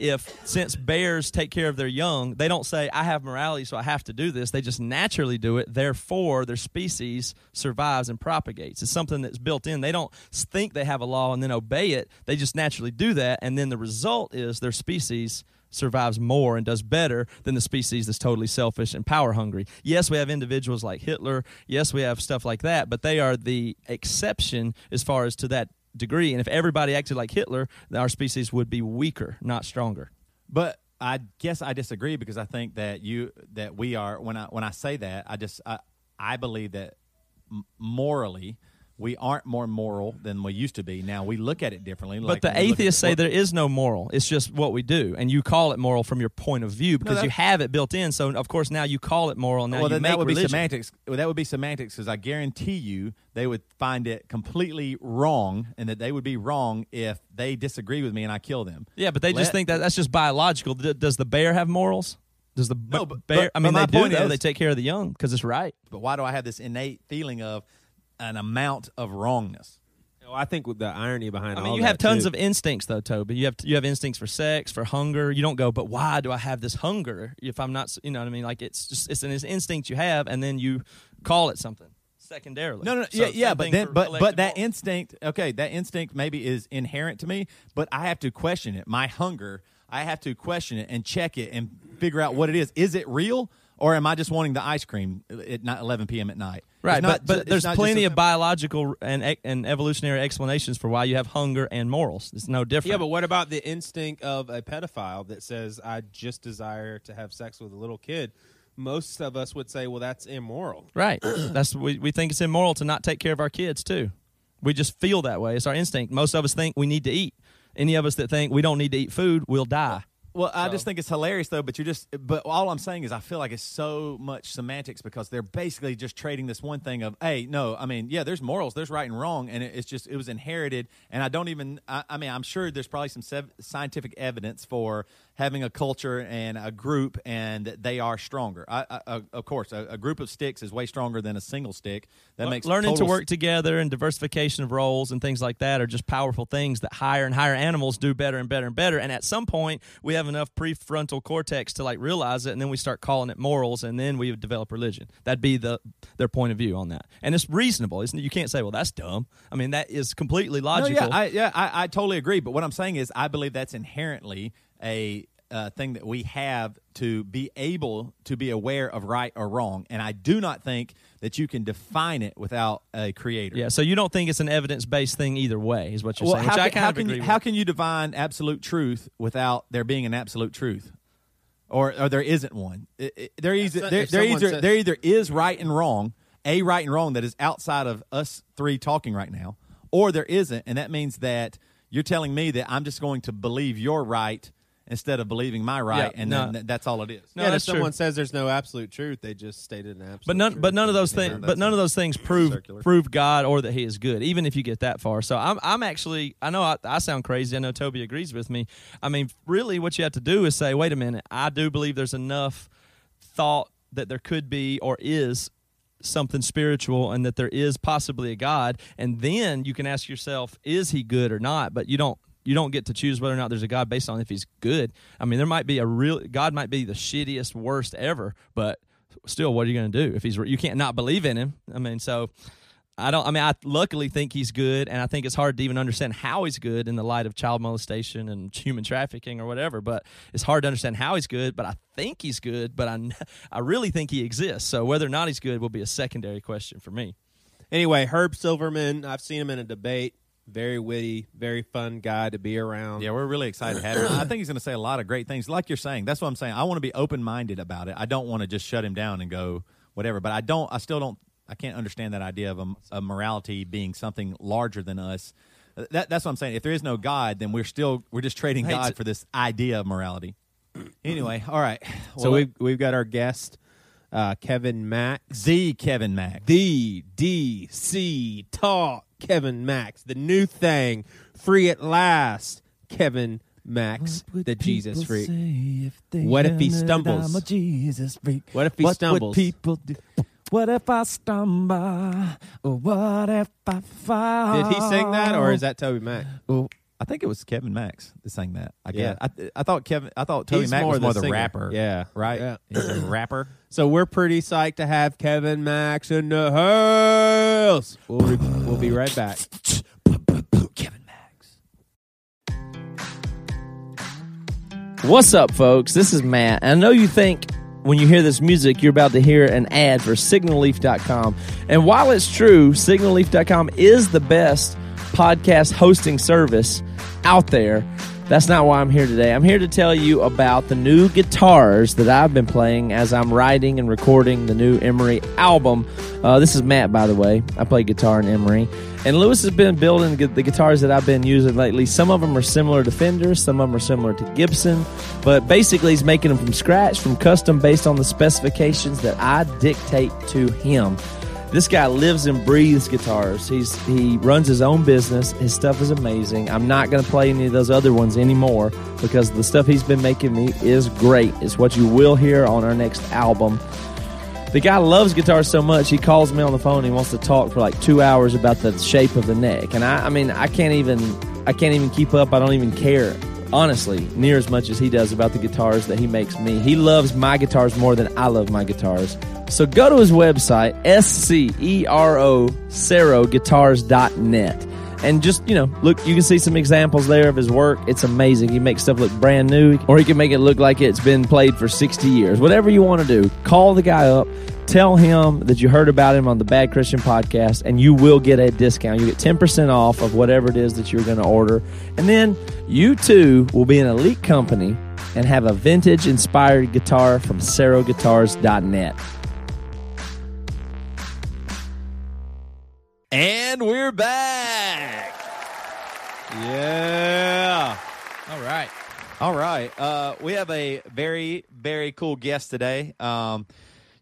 if since bears take care of their young, they don't say I have morality so I have to do this. They just naturally do it. Therefore, their species survives and propagates. It's something that's built in. They don't think they have a law and then obey it. They just naturally do that and then the result is their species survives more and does better than the species that's totally selfish and power hungry. Yes, we have individuals like Hitler. Yes, we have stuff like that, but they are the exception as far as to that degree. And if everybody acted like Hitler, our species would be weaker, not stronger. But I guess I disagree because I think that you that we are when I when I say that I just I, I believe that morally we aren't more moral than we used to be. Now we look at it differently. But like the atheists say there is no moral. It's just what we do, and you call it moral from your point of view because that- you have it built in. So of course now you call it moral. Now well, then that would religion. be semantics. Well, that would be semantics because I guarantee you they would find it completely wrong, and that they would be wrong if they disagree with me and I kill them. Yeah, but they just think that that's just biological. D- Does the bear have morals? Does the No, but- bear? but- I mean, they do. Though. is- they take care of the young because it's right. But why do I have this innate feeling of an amount of wrongness? Well, I think with the irony behind I mean, all you have tons too- of instincts, though, Toby. You have you have instincts for sex, for hunger. You don't go, but why do I have this hunger? If I'm not, you know what I mean? Like it's just it's an instinct you have, and then you call it something secondarily. No, no, no So, yeah, yeah, but then, but but that moral. instinct, okay, that instinct maybe is inherent to me, but I have to question it. My hunger, I have to question it and check it and figure out what it is. Is it real, or am I just wanting the ice cream at not 11 p.m. at night? Right, not but but there's plenty of biological and and evolutionary explanations for why you have hunger and morals. It's no different. Yeah, but what about the instinct of a pedophile that says, I just desire to have sex with a little kid? Most of us would say, well, that's immoral. Right. That's we we think it's immoral to not take care of our kids too. We just feel that way. It's our instinct. Most of us think we need to eat. Any of us that think we don't need to eat food, we'll die. Well, I just think it's hilarious though. But you're just, but all I'm saying is, I feel like it's so much semantics because they're basically just trading this one thing of, hey, no, I mean, yeah, there's morals, there's right and wrong, and it, it's just it was inherited, and I don't even, I, I mean, I'm sure there's probably some sev- scientific evidence for having a culture and a group, and they are stronger. I, I, uh, of course, a, a group of sticks is way stronger than a single stick. That makes Learning to work together and diversification of roles and things like that are just powerful things that higher and higher animals do better and better and better. And at some point, we have enough prefrontal cortex to like realize it, and then we start calling it morals, and then we develop religion. That'd be the their point of view on that, and it's reasonable. Isn't it? You can't say, "Well, that's dumb." I mean, that is completely No, logical. yeah, I, yeah, I, I totally agree. But what I'm saying is, I believe that's inherently a uh, thing that we have to be able to be aware of right or wrong, and I do not think that you can define it without a creator. Yeah, so you don't think it's an evidence based thing either way, is what you're Well, saying. how, Which can, how can you, with. how can you define absolute truth without there being an absolute truth, or or there isn't one? It- it- there is so- there, there either says- there either is right and wrong, a right and wrong that is outside of us three talking right now, or there isn't, and that means that you're telling me that I'm just going to believe you're right instead of believing my right, Yeah, and no. then th- that's all it is. No, yeah, if that's true. someone says there's no absolute truth, they just stated an absolute. But none, truth. but none of those things, but none of those things prove circular. prove God or that He is good. Even if you get that far, so I'm I'm actually I know I, I sound crazy. I know Toby agrees with me. I mean, really, what you have to do is say, wait a minute, I do believe there's enough thought that there could be or is something spiritual and that there is possibly a God, and then you can ask yourself, is He good or not? But you don't. You don't get to choose whether or not there's a God based on if he's good. I mean, there might be a real God might be the shittiest, worst ever, but still, what are you going to do if he's? You can't not believe in him. I mean, so I don't. I mean, I luckily think he's good, and I think it's hard to even understand how he's good in the light of child molestation and human trafficking or whatever. But it's hard to understand how he's good. But I think he's good. But I, I really think he exists. So whether or not he's good will be a secondary question for me. Anyway, Herb Silverman, I've seen him in a debate. Very witty, very fun guy to be around. Yeah, we're really excited to have him. I think he's going to say a lot of great things. Like you're saying, that's what I'm saying. I want to be open minded about it. I don't want to just shut him down and go whatever. But I don't. I still don't. I can't understand that idea of a, a morality being something larger than us. That, that's what I'm saying. If there is no God, then we're still we're just trading Hey, God t- for this idea of morality. Anyway, all right. So Well, we've we've got our guest, uh, Kevin Max, the Kevin Mack. the DC Talk Kevin Max, the new thing, free at last. Kevin Max, the Jesus freak. What if he stumbles? I'm a Jesus freak. What if he what stumbles? Would people do? What if I stumble? Or what if I fall? Did he sing that, or is that Toby Mac? Oh, I think it was Kevin Max that sang that. I Yeah. guess. I, I thought Kevin. I thought Toby He's Mac more was more the rapper. Yeah. right. Yeah. He's a rapper. So we're pretty psyched to have Kevin Max in the house. We'll, re- we'll be right back. Kevin Max. What's up, folks? This is Matt. And I know you think when you hear this music, you're about to hear an ad for signalleaf.com. And while it's true, signalleaf.com is the best podcast hosting service out there. That's not why I'm here today. I'm here to tell you about the new guitars that I've been playing as I'm writing and recording the new Emery album. Uh, this is Matt, by the way. I play guitar in Emery. And Lewis has been building the guitars that I've been using lately. Some of them are similar to Fenders, some of them are similar to Gibson. But basically, he's making them from scratch, from custom, based on the specifications that I dictate to him. This guy lives and breathes guitars. He's he runs his own business. His stuff is amazing. I'm not going to play any of those other ones anymore because the stuff he's been making me is great. It's what you will hear on our next album. The guy loves guitars so much he calls me on the phone. He wants to talk for like two hours about the shape of the neck, and I, I mean, I can't even, I can't even keep up. I don't even care, honestly, near as much as he does about the guitars that he makes me. He loves my guitars more than I love my guitars. So go to his website, S C E R O, Guitars.net and just you know look you can see some examples there of his work it's amazing he makes stuff look brand new or he can make it look like it's been played for 60 years whatever you want to do call the guy up tell him that you heard about him on the bad christian podcast and you will get a discount you get 10% off of whatever it is that you're going to order and then you too will be an elite company and have a vintage inspired guitar from ceroguitars.net And we're back. Yeah. all right All right. Uh, we have a very, very cool guest today. Um,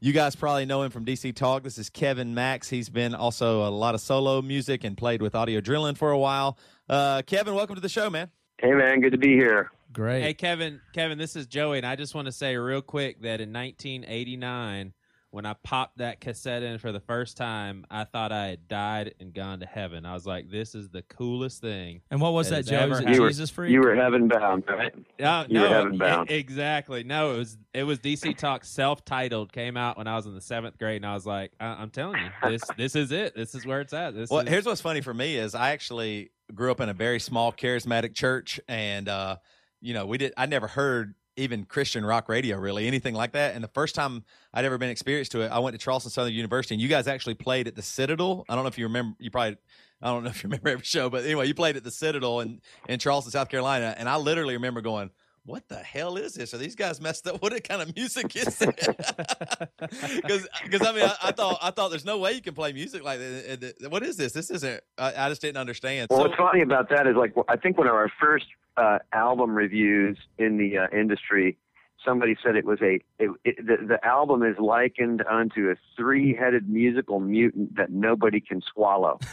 you guys probably know him from DC Talk. This is Kevin Max. He's been also a lot of solo music and played with Audio Adrenaline for a while. Uh, Kevin, welcome to the show, man. Hey man, good to be here. great Hey Kevin, Kevin, this is Joey, and I just want to say real quick that in 1989, when I popped that cassette in for the first time, I thought I had died and gone to heaven. I was like, "This is the coolest thing." and what was That that joe ever is it. You were- jesus freak You were heaven bound, right? No, You were no, heaven bound. exactly. No, it was it was DC Talk self-titled came out when I was in the seventh grade, and I was like, I- "I'm telling you, this this is it. This is where it's at." This Well, is, here's what's funny for me is I actually grew up in a very small charismatic church, and uh, you know, we did. I never heard even Christian rock radio, really anything like that. And the first time I'd ever been experienced to it, I went to Charleston Southern University, and you guys actually played at the Citadel. I don't know if you remember. You probably. I don't know if you remember every show, but anyway, you played at the Citadel in, in Charleston, South Carolina, and I literally remember going, what the hell is this? Are these guys messed up? What kind of music is it? Because, I mean, I, I, thought I thought there's no way you can play music like that. What is this? This isn't. I, I just didn't understand. Well, so, what's funny about that is like I think one of our first uh, album reviews in the uh, industry somebody said it was a it, it, the, the album is likened unto a three-headed musical mutant that nobody can swallow.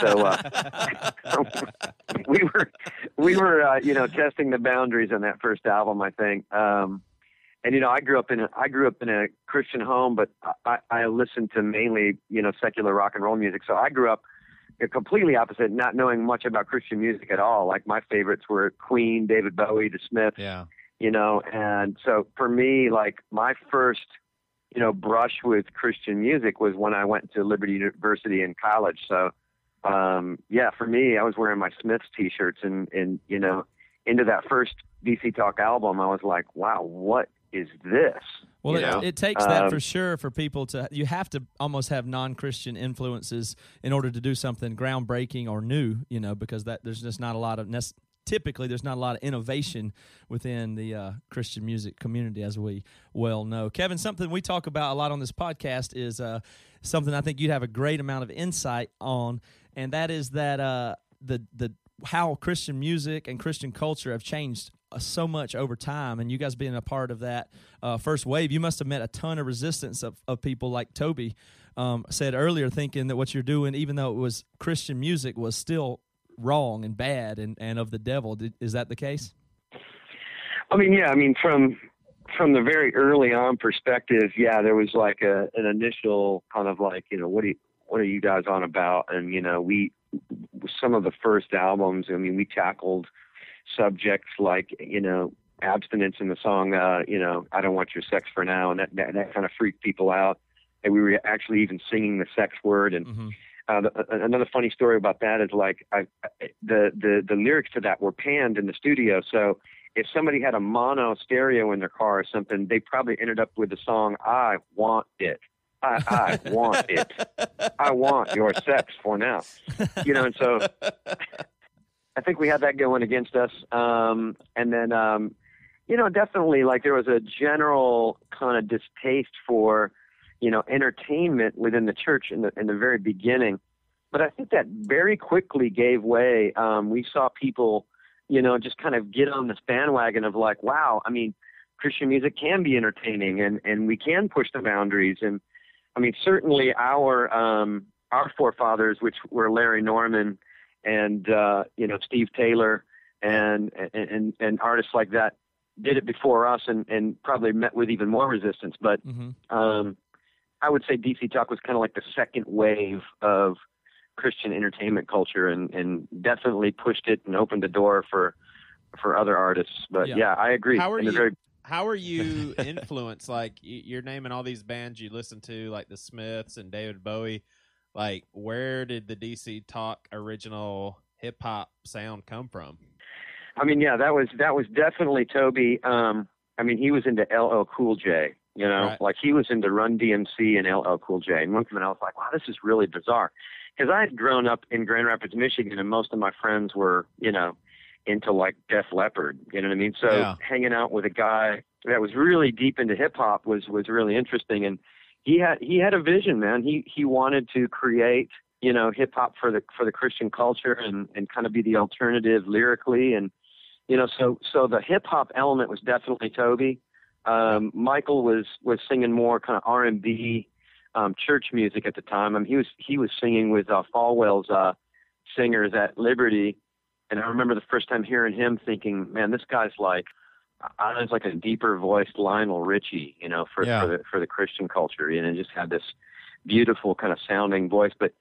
so uh, we were we were uh, you know testing the boundaries on that first album, I think. Um, and you know, I grew up in a I grew up in a Christian home, but I, I listened to mainly you know secular rock and roll music. So I grew up completely opposite, not knowing much about Christian music at all. Like my favorites were Queen, David Bowie, The Smiths. Yeah you know and so for me like my first you know brush with christian music was when i went to liberty university in college so um yeah for me i was wearing my smiths t-shirts and and you know into that first dc talk album i was like wow what is this well, you it, it, takes that um, for sure for people to. You have to almost have non-Christian influences in order to do something groundbreaking or new. You know, because that there's just not a lot of typically there's not a lot of innovation within the uh, Christian music community, as we well know. Kevin, something we talk about a lot on this podcast is uh, something I think you'd have a great amount of insight on, and that is that uh, the the how Christian music and Christian culture have changed uh, so much over time and you guys being a part of that uh, first wave you must have met a ton of resistance of, of people like toby um, said earlier thinking that what you're doing even though it was christian music was still wrong and bad and, and of the devil. Did, is that the case? I mean, yeah. I mean, from from the very early on perspective, yeah, there was like a an initial kind of like, you know, what do you, what are you guys on about? And you know, we some of the first albums. I mean, we tackled subjects like you know abstinence in the song, uh, you know, I don't want your sex for now, and that that, that kind of freaked people out. And we were actually even singing the sex word and. Mm-hmm uh, the, another funny story about that is like I, the the the lyrics to that were panned in the studio. So if somebody had a mono stereo in their car or something, they probably ended up with the song "I Want It." I, I want it. I want your sex for now. You know, and so I think we had that going against us. Um, and then, um, you know, definitely like there was a general kind of distaste for you know, entertainment within the church in the in the very beginning. But I think that very quickly gave way. Um, we saw people, you know, just kind of get on this bandwagon of like, wow, I mean, Christian music can be entertaining and and we can push the boundaries. And I mean, certainly our um, our forefathers, which were Larry Norman and uh, you know Steve Taylor and and and artists like that did it before us and and probably met with even more resistance. But mm-hmm. um, I would say DC Talk was kind of like the second wave of Christian entertainment culture, and and definitely pushed it and opened the door for for other artists. But yeah, yeah I agree. How are you? Very... how are you influenced? like you're naming all these bands you listen to, like the Smiths and David Bowie. Like, where did the DC Talk original hip hop sound come from? I mean, yeah, that was that was definitely Toby. Um, I mean, he was into LL Cool J, you know, right. like he was into Run DMC and LL oh, Cool J. And one time I was like, wow, this is really bizarre. Because I had grown up in Grand Rapids, Michigan, and most of my friends were, you know, into like Def Leppard. You know what I mean? So yeah. hanging out with a guy that was really deep into hip hop was was really interesting. And he had he had a vision, man. He he wanted to create, you know, hip hop for the for the Christian culture and and kind of be the alternative lyrically and you know so so the hip hop element was definitely Toby um, Michael was was singing more kind of R and B um, church music at the time. I mean, he was he was singing with uh, Falwell's uh, singers at Liberty, and I remember the first time hearing him, thinking, "Man, this guy's like." I was like a deeper voiced Lionel Richie, you know, for, yeah. for the for the Christian culture, and it just had this beautiful kind of sounding voice. But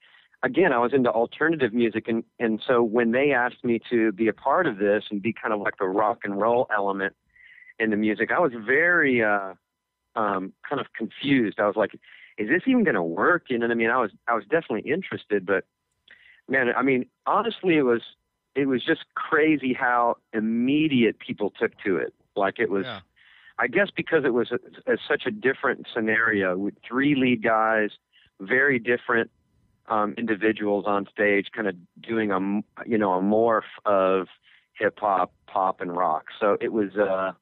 again, I was into alternative music, and and so when they asked me to be a part of this and be kind of like the rock and roll element in the music. I was very uh, um, kind of confused. I was like, "Is this even going to work?" You know what I mean? I was I was definitely interested, but man, I mean, honestly, it was it was just crazy how immediate people took to it. Like it was, Yeah. I guess because it was a, a, such a different scenario with three lead guys, very different um, individuals on stage, kind of doing a you know a morph of hip hop, pop, and rock. So it was uh,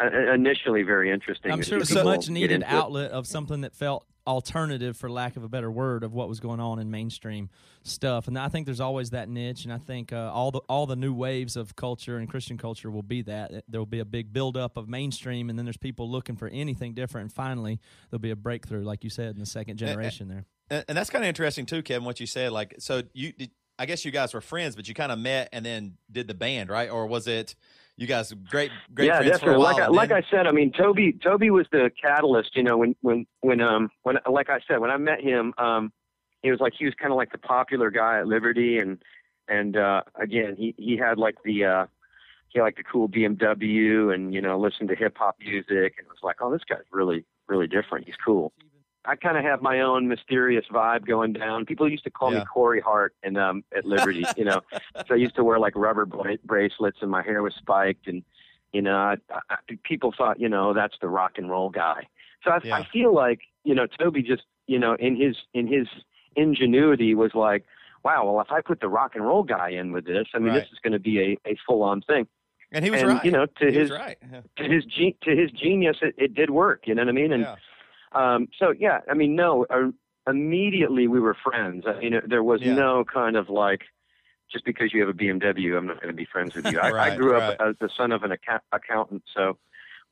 initially very interesting. I'm sure see it's a much needed outlet of something that felt alternative, for lack of a better word, of what was going on in mainstream stuff. And I think there's always that niche, and I think uh, all the all the new waves of culture and Christian culture will be that. There will be a big buildup of mainstream, and then there's people looking for anything different. And finally, there'll be a breakthrough, like you said, in the second generation there. and, and that's kind of interesting too, Kevin. What you said, like, so you, did, I guess you guys were friends, but you kind of met and then did the band, right? Or was it you guys great, great yeah, friends for a definitely. while? Like I, like I said, I mean, Toby Toby was the catalyst. You know, when when when um when like I said, when I met him, um, he was like he was kind of like the popular guy at Liberty, and and uh, again, he he had like the uh, he had like the cool BMW, and you know, listened to hip hop music, and it was like, oh, this guy's really really different. He's cool. I kind of have my own mysterious vibe going down. People used to call Yeah. me Corey Hart and um at Liberty, you know. So I used to wear like rubber bra- bracelets and my hair was spiked and you know, I, I, people thought, you know, that's the rock and roll guy. So I, Yeah. I feel like, you know, Toby just, you know, in his in his ingenuity was like, wow, well, if I put the rock and roll guy in with this, I mean, Right. this is going to be a, a full on thing. and he was and right. you know, to he his right. To his ge- to his genius, it, it did work. You know what I mean? And Yeah. Um, so yeah, I mean, no, uh, immediately we were friends. I mean, there was Yeah. no kind of like, just because you have a BMW, I'm not going to be friends with you. I, I Right, grew right. up as the son of an account- accountant, so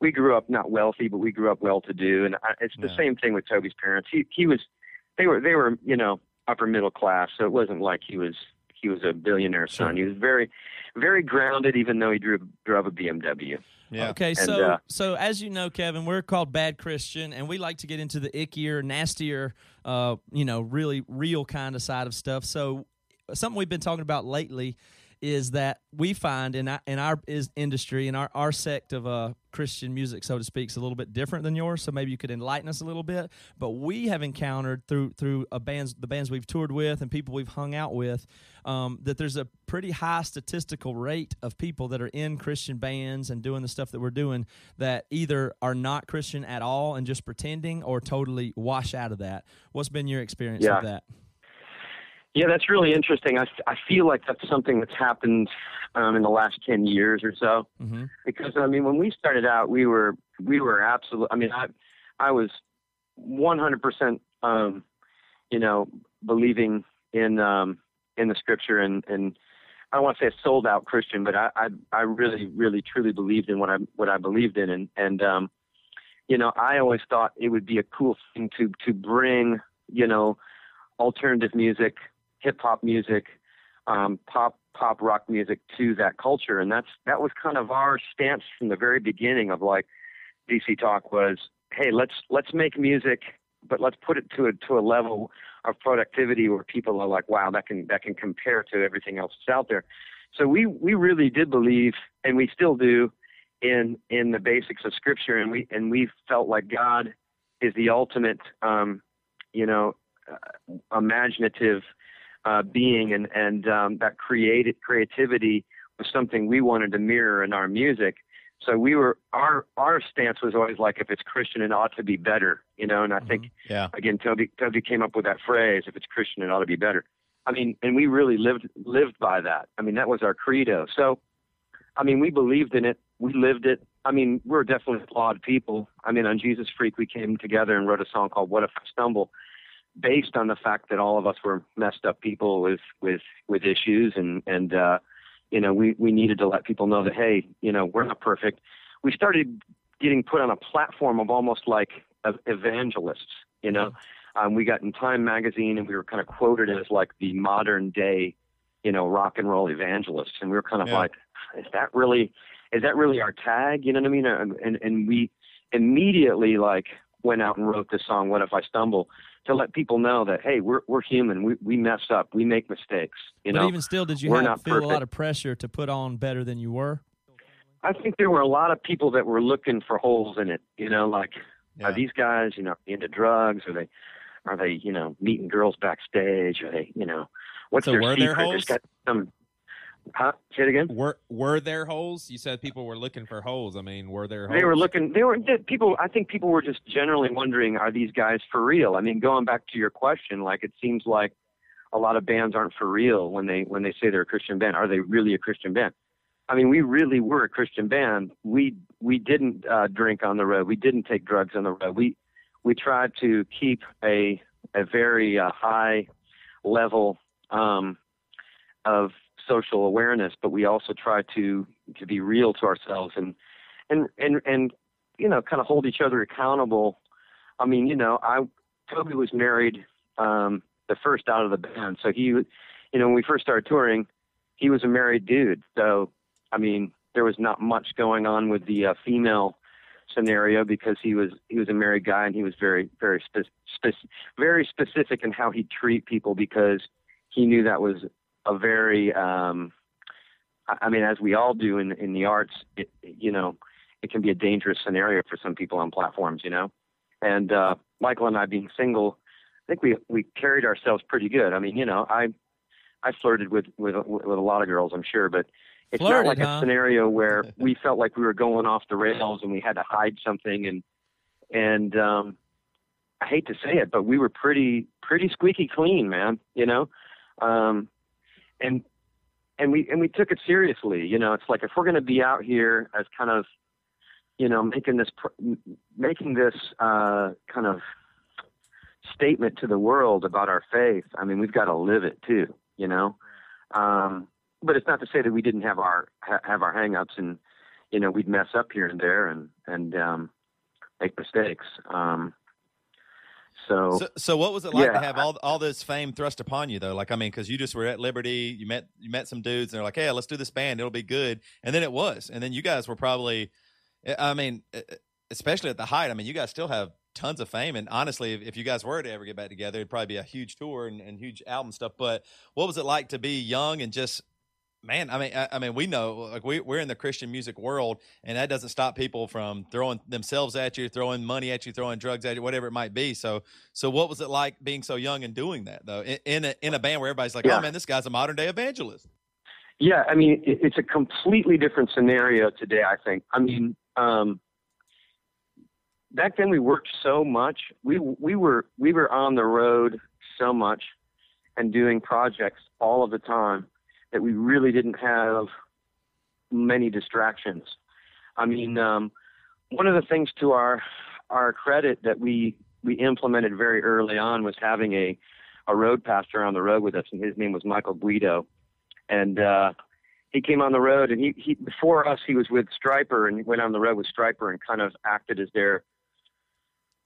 we grew up not wealthy, but we grew up well-to-do, and I, it's the Yeah. same thing with Toby's parents. He he was, they were they were you know upper middle class, so it wasn't like he was he was a billionaire son. He was very very grounded, even though he drove drove a BMW. Yeah. Okay, And, so uh, so as you know, Kevin, we're called Bad Christian, and we like to get into the ickier, nastier, uh, you know, really real kind of side of stuff. So something we've been talking about lately is that we find in our, in our is industry in our, our sect of uh, Christian music, so to speak, is a little bit different than yours. So maybe you could enlighten us a little bit. But we have encountered through through a bands the bands we've toured with and people we've hung out with um, that there's a pretty high statistical rate of people that are in Christian bands and doing the stuff that we're doing that either are not Christian at all and just pretending or totally wash out of that. What's been your experience Yeah. with that? Yeah, that's really interesting. I, I feel like that's something that's happened um, in the last ten years or so. hmm Because I mean, when we started out, we were we were absolute. I mean, I I was one hundred percent, um, you know, believing in um, in the scripture and and I don't want to say a sold out Christian, but I, I I really really truly believed in what I what I believed in and and um, you know I always thought it would be a cool thing to to bring you know alternative music, hip hop music, um, pop pop rock music to that culture, and that's that was kind of our stance from the very beginning of like DC Talk was, hey, let's let's make music, but let's put it to a to a level of productivity where people are like, wow, that can that can compare to everything else that's out there. So we we really did believe, and we still do, in in the basics of Scripture, and we and we felt like God is the ultimate, um, you know, uh, imaginative uh, being, and and um, that created creativity was something we wanted to mirror in our music. So we were our our stance was always like if it's Christian it ought to be better, you know. And I think Yeah. again Toby Toby came up with that phrase if it's Christian it ought to be better. I mean, and we really lived lived by that. I mean, that was our credo. So, I mean, we believed in it. We lived it. I mean, we're definitely flawed people. I mean, on Jesus Freak, we came together and wrote a song called "What If I Stumble," based on the fact that all of us were messed up people with with with issues, and and uh, you know, we we needed to let people know that hey, you know, we're not perfect. We started getting put on a platform of almost like evangelists. You know, um, we got in Time magazine, and we were kind of quoted as like the modern day, you know, rock and roll evangelists, and we were kind of Yeah. like, is that really, is that really our tag? You know what I mean? And and, and we immediately like went out and wrote this song, "What If I Stumble," to let people know that hey, we're we're human. We we mess up. We make mistakes. You but know, even still, did you we're have, not feel a lot of pressure to put on better than you were? I think there were a lot of people that were looking for holes in it. You know, like Yeah. are these guys, you know, into drugs? Are they, are they, you know, meeting girls backstage? Are they, you know, what's So their were secret? there There's holes? got some. Huh? Say it again. Were were there holes? You said people were looking for holes. I mean, were there holes? They were looking. They were people. I think people were just generally wondering, are these guys for real? I mean, going back to your question, like it seems like a lot of bands aren't for real when they when they say they're a Christian band. Are they really a Christian band? I mean, we really were a Christian band. We we didn't uh, drink on the road. We didn't take drugs on the road. We we tried to keep a a very uh, high level um, of social awareness, but we also try to to be real to ourselves and and and and you know kind of hold each other accountable. I mean, you know, I Toby was married um, the first out of the band, so he, you know, when we first started touring, he was a married dude. So I mean, there was not much going on with the uh, female scenario because he was he was a married guy and he was very very spe- spe- very specific in how he'd treat people because he knew that was a very um I mean as we all do in in the arts it you know it can be a dangerous scenario for some people on platforms you know and uh Michael and I being single I think we we carried ourselves pretty good I mean you know I I flirted with with with a lot of girls I'm sure but it's Flirted, not like huh? a scenario where we felt like we were going off the rails and we had to hide something and and um I hate to say it, but we were pretty pretty squeaky clean, man. You know, um, and and we and we took it seriously. You know, it's like if we're going to be out here as kind of, you know, making this making this uh, kind of statement to the world about our faith. I mean, we've got to live it too. You know, um, but it's not to say that we didn't have our ha- have our hangups and you know we'd mess up here and there and and um, make mistakes. Um, so, So, so what was it like Yeah, to have all all this fame thrust upon you though? Like, I mean, because you just were at Liberty, you met you met some dudes, and they're like, "Hey, let's do this band; it'll be good." And then it was, and then you guys were probably, eh, I mean, e, especially at the height. I mean, you guys still have tons of fame, and honestly, if, if you guys were to ever get back together, it'd probably be a huge tour and, and huge album stuff. But what was it like to be young and just man i mean I, I mean we know like we, we're in the christian music world and that doesn't stop people from throwing themselves at you throwing money at you throwing drugs at you whatever it might be so so what was it like being so young and doing that though in, in a in a band where everybody's like Yeah. oh man this guy's a modern day evangelist Yeah, I mean, it, it's a completely different scenario today. I think. I mean, um, back then we worked so much. We we were we were on the road so much and doing projects all of the time that we really didn't have many distractions. I mean, um, one of the things to our our credit that we we implemented very early on was having a a road pastor on the road with us, and his name was Michael Guido and uh, he came on the road and he, he before us he was with Stryper and went on the road with Stryper and kind of acted as their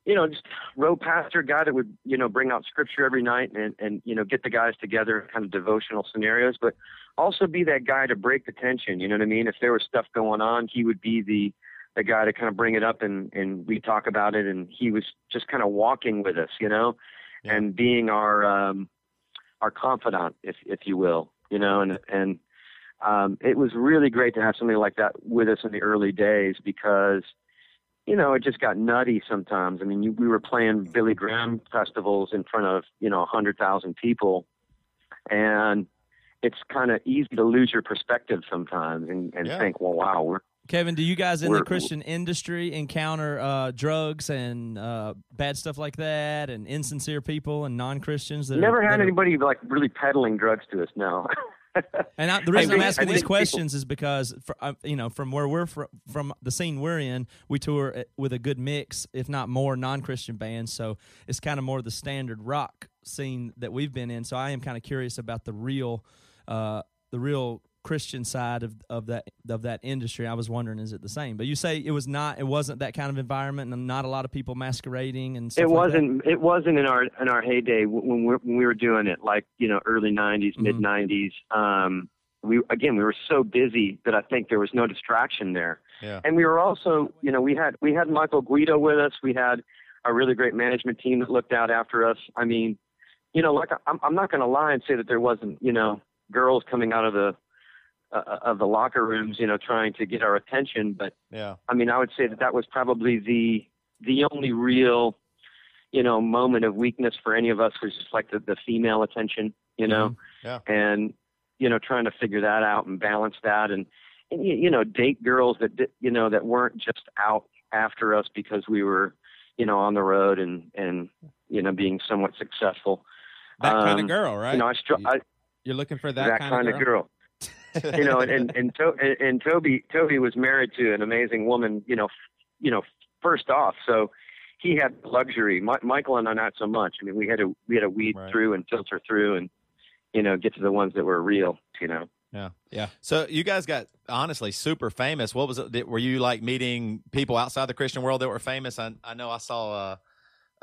you know just road pastor guy that would you know bring out scripture every night and and you know get the guys together kind of devotional scenarios but also be that guy to break the tension you know what I mean? If there was stuff going on he would be the the guy to kind of bring it up and and we talk about it and he was just kind of walking with us you know? Yeah. and being our um our confidant if if you will you know? And and um it was really great to have somebody like that with us in the early days because you know it just got nutty sometimes. I mean you, we were playing billy graham festivals in front of you know a hundred thousand people. And it's kind of easy to lose your perspective sometimes and, and Yeah. think well wow we're Kevin, do you guys in the Christian industry encounter uh, drugs and uh, bad stuff like that, and insincere people and non Christians are- never had that are- anybody like really peddling drugs to us no And I, the reason I I'm asking these think people- questions is because, for, uh, you know, from where we're from, from the scene we're in, we tour uh, with a good mix, if not more, non-Christian bands. So it's kind of more the standard rock scene that we've been in. So I am kind of curious about the real, uh, the real Christian side of, of that of that industry. I was wondering, is it the same? But you say it was not. It wasn't that kind of environment, and not a lot of people masquerading and stuff it like that? wasn't it wasn't in our in our heyday when we when we were doing it like you know early 90s Mhm. mid 90s um we again we were so busy that i think there was no distraction there Yeah. and we were also you know we had we had michael guido with us we had a really great management team that looked out after us i mean you know like i'm i'm not going to lie and say that there wasn't you know girls coming out of the uh, of the locker rooms you know trying to get our attention but yeah I mean, I would say that that was probably the the only real, you know, moment of weakness for any of us was just like the, the female attention, you know, Yeah. and you know, trying to figure that out and balance that, and, and you know, date girls that you know that weren't just out after us because we were, you know, on the road and and you know being somewhat successful. That kind Um, of girl, right? You know, I, str- I You're looking for that, that, kind, of girl. You know, and and and, to- and and Toby Toby was married to an amazing woman. You know, f- you know, first off, so he had luxury. Mi- Michael and I not so much. I mean, we had to we had to weed Right. through and filter through and you know get to the ones that were real. You know. Yeah. Yeah. So you guys got honestly super famous. What was it? did- Were you like meeting people outside the Christian world that were famous? I, I know I saw uh,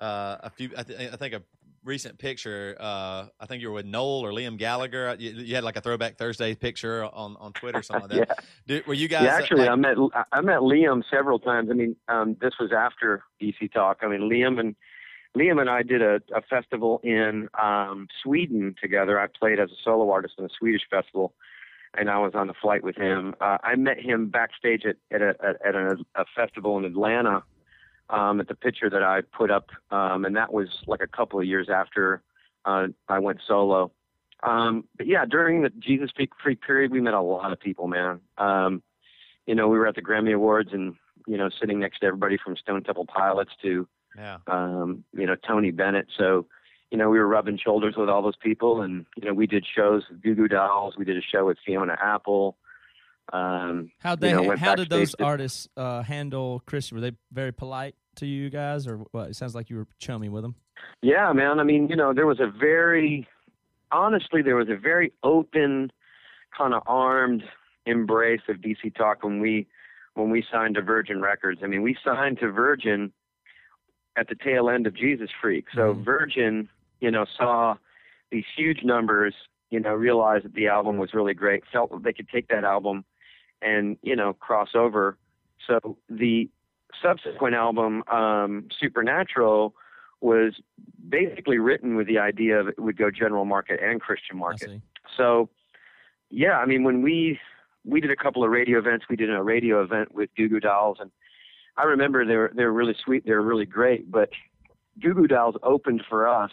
uh, a few. I, th- I think a recent picture. Uh, I think you were with Noel or Liam Gallagher. You, you had like a Throwback Thursday picture on on Twitter or something like that. Did, were you guys? yeah, actually, like- I met I met Liam several times. I mean, um, this was after DC Talk. I mean, Liam and Liam and I did a, a festival in um, Sweden together. I played as a solo artist in a Swedish festival, and I was on the flight with him. Uh, I met him backstage at at a at a, a festival in Atlanta. Um, at the picture that I put up, um, and that was like a couple of years after uh, I went solo. Um, but yeah, during the Jesus Freak Freak period, we met a lot of people, man. Um, you know, we were at the Grammy Awards and, you know, sitting next to everybody from Stone Temple Pilots to, yeah. um, you know, Tony Bennett. So, you know, we were rubbing shoulders with all those people and, you know, we did shows with Goo Goo Dolls. We did a show with Fiona Apple. Um, How you know, how did those to- artists uh, handle Chris? Were they very polite to you guys, or what? It sounds like you were chummy with them. Yeah, man. I mean, you know, there was a very, honestly, there was a very open, kind of armed embrace of DC Talk when we when we signed to Virgin Records. I mean, we signed to Virgin at the tail end of Jesus Freak. So Mhm. Virgin, you know, saw these huge numbers, you know, realized that the album was really great, felt that they could take that album and, you know, cross over. So the subsequent album, um, Supernatural, was basically written with the idea of it would go general market and Christian market. So, yeah, I mean, when we we did a couple of radio events, we did a radio event with Goo Goo Dolls, and I remember they were they were really sweet, they were really great. But Goo Goo Dolls opened for us,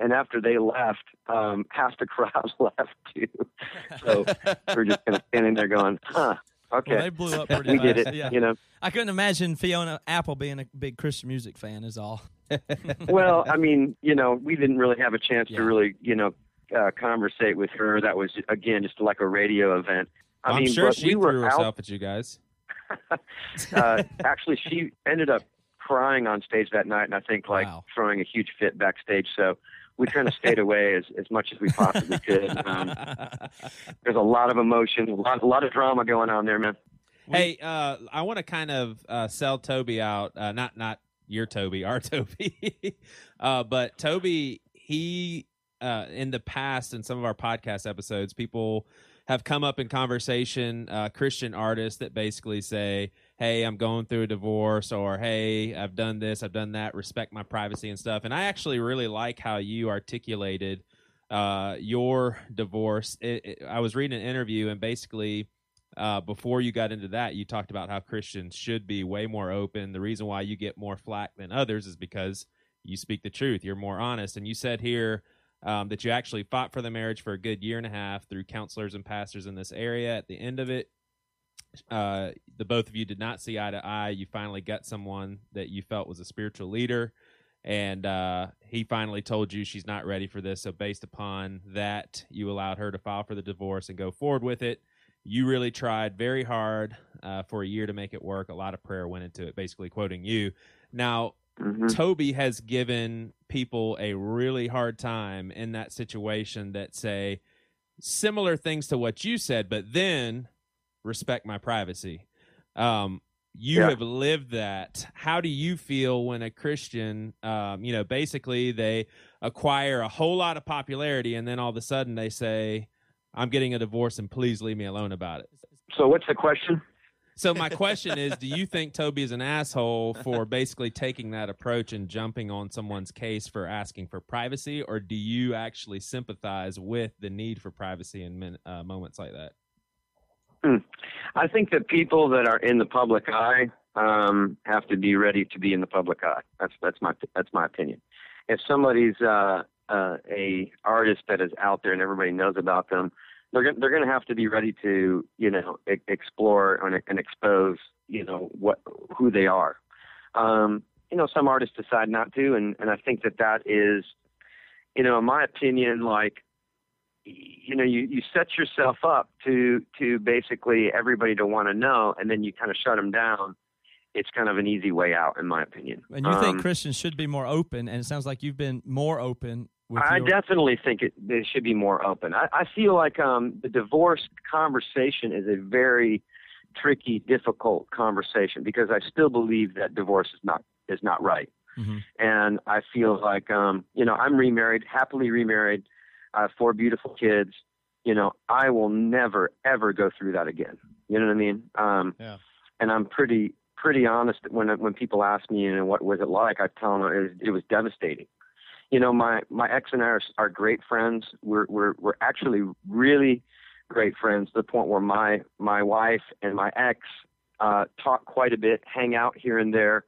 and after they left, um, half the crowd left too. So we're just kind of standing there going, "Huh, okay, Well, they blew up pretty we fast. did it." Yeah. You know. I couldn't imagine Fiona Apple being a big Christian music fan. Is all. well, I mean, you know, we didn't really have a chance Yeah. to really, you know, uh, conversate with her. That was again just like a radio event. I I'm mean, sure she we were threw out. herself at you guys. uh, actually, she ended up crying on stage that night, and I think like Wow. throwing a huge fit backstage. So we kind of stayed away as as much as we possibly could. Um, there's a lot of emotion, a lot, a lot of drama going on there, man. Hey, uh, I want to kind of uh, sell Toby out. Uh, not not your Toby, our Toby, uh, but Toby. He uh, in the past in some of our podcast episodes, people have come up in conversation. Uh, Christian artists that basically say, "Hey, I'm going through a divorce," or "Hey, I've done this, I've done that. Respect my privacy and stuff." And I actually really like how you articulated uh, your divorce. It, it, I was reading an interview and basically uh, before you got into that, you talked about how Christians should be way more open. The reason why you get more flack than others is because you speak the truth. You're more honest. And you said here um, that you actually fought for the marriage for a good year and a half through counselors and pastors in this area. At the end of it, uh, the both of you did not see eye to eye. You finally got someone that you felt was a spiritual leader. And uh, he finally told you she's not ready for this. So, based upon that, you allowed her to file for the divorce and go forward with it you really tried very hard uh, for a year to make it work. A lot of prayer went into it, basically quoting you. Now, hmm Toby has given people a really hard time in that situation that say similar things to what you said, but then respect my privacy. Um, you Yeah. have lived that. How do you feel when a Christian, um, you know, basically they acquire a whole lot of popularity and then all of a sudden they say, I'm getting a divorce and please leave me alone about it. So what's the question? So my question is, do you think Toby is an asshole for basically taking that approach and jumping on someone's case for asking for privacy, or do you actually sympathize with the need for privacy in min, uh, moments like that? I think that people that are in the public eye um, have to be ready to be in the public eye. That's that's my that's my opinion. If somebody's uh, uh, a artist that is out there and everybody knows about them, they're gonna, they're going to have to be ready to you know e- explore and, and expose you know what who they are. Um, you know, some artists decide not to, and and I think that that is, you know, in my opinion, like you know you you set yourself up to to basically everybody to want to know and then you kind of shut them down it's kind of an easy way out in my opinion And you think Um, Christians should be more open, and it sounds like you've been more open with I your, definitely think it they should be more open. I, I feel like um, the divorce conversation is a very tricky, difficult conversation because I still believe that divorce is not is not right. Mhm. And I feel like um, you know I'm remarried, happily remarried, I have four beautiful kids. You know I will never ever go through that again. You know what I mean? Um, Yeah. And I'm pretty pretty honest when when people ask me, you know, what was it like? I tell them it was, it was devastating you know my my ex and I are, are great friends we're we're we're actually really great friends to the point where my my wife and my ex uh talk quite a bit hang out here and there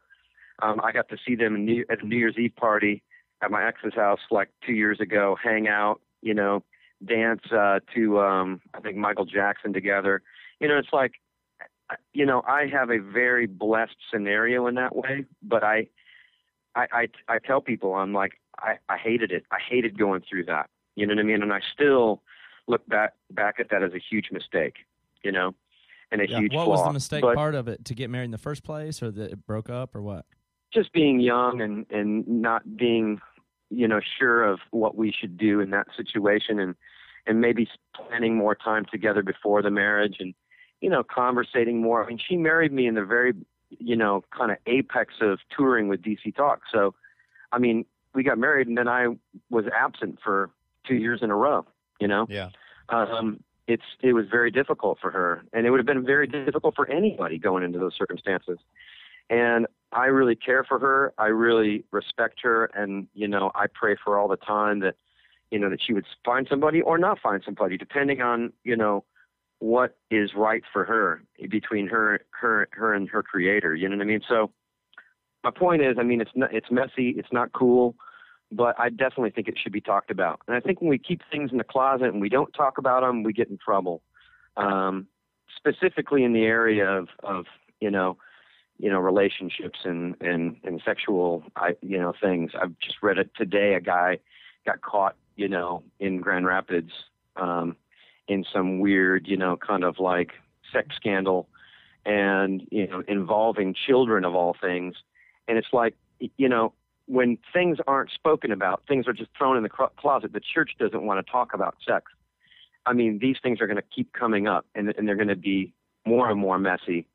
um i got to see them in new, at a new year's eve party at my ex's house like two years ago hang out you know dance uh to um i think michael jackson together you know it's like you know i have a very blessed scenario in that way but i I, I I tell people I'm like I, I hated it. I hated going through that. You know what I mean? And I still look back back at that as a huge mistake. You know, and a Yeah. huge What flaw. was the mistake But part of it? To get married in the first place, or that it broke up, or what? just being young and and not being you know sure of what we should do in that situation and and maybe planning more time together before the marriage and you know conversating more. I mean, she married me in the very you know kind of apex of touring with DC Talk. So, I mean, we got married and then I was absent for two years in a row. You know, Yeah. um, it's it was very difficult for her, and it would have been very difficult for anybody going into those circumstances. And I really care for her. I really respect her, and you know, I pray for all the time that you know that she would find somebody or not find somebody, depending on you know what is right for her between her her her and her creator. You know what I mean? So my point is, I mean, it's not, it's messy, it's not cool, but I definitely think it should be talked about. And I think when we keep things in the closet and we don't talk about them, we get in trouble. Um, specifically in the area of, of you know, you know, relationships and and and sexual, I you know, things. I've just read it today. A guy got caught, you know, in Grand Rapids, um, in some weird, you know, kind of like sex scandal, and you know, involving children of all things. And it's like, you know, when things aren't spoken about, things are just thrown in the closet. The church doesn't want to talk about sex. I mean, these things are going to keep coming up, and, and they're going to be more and more messy.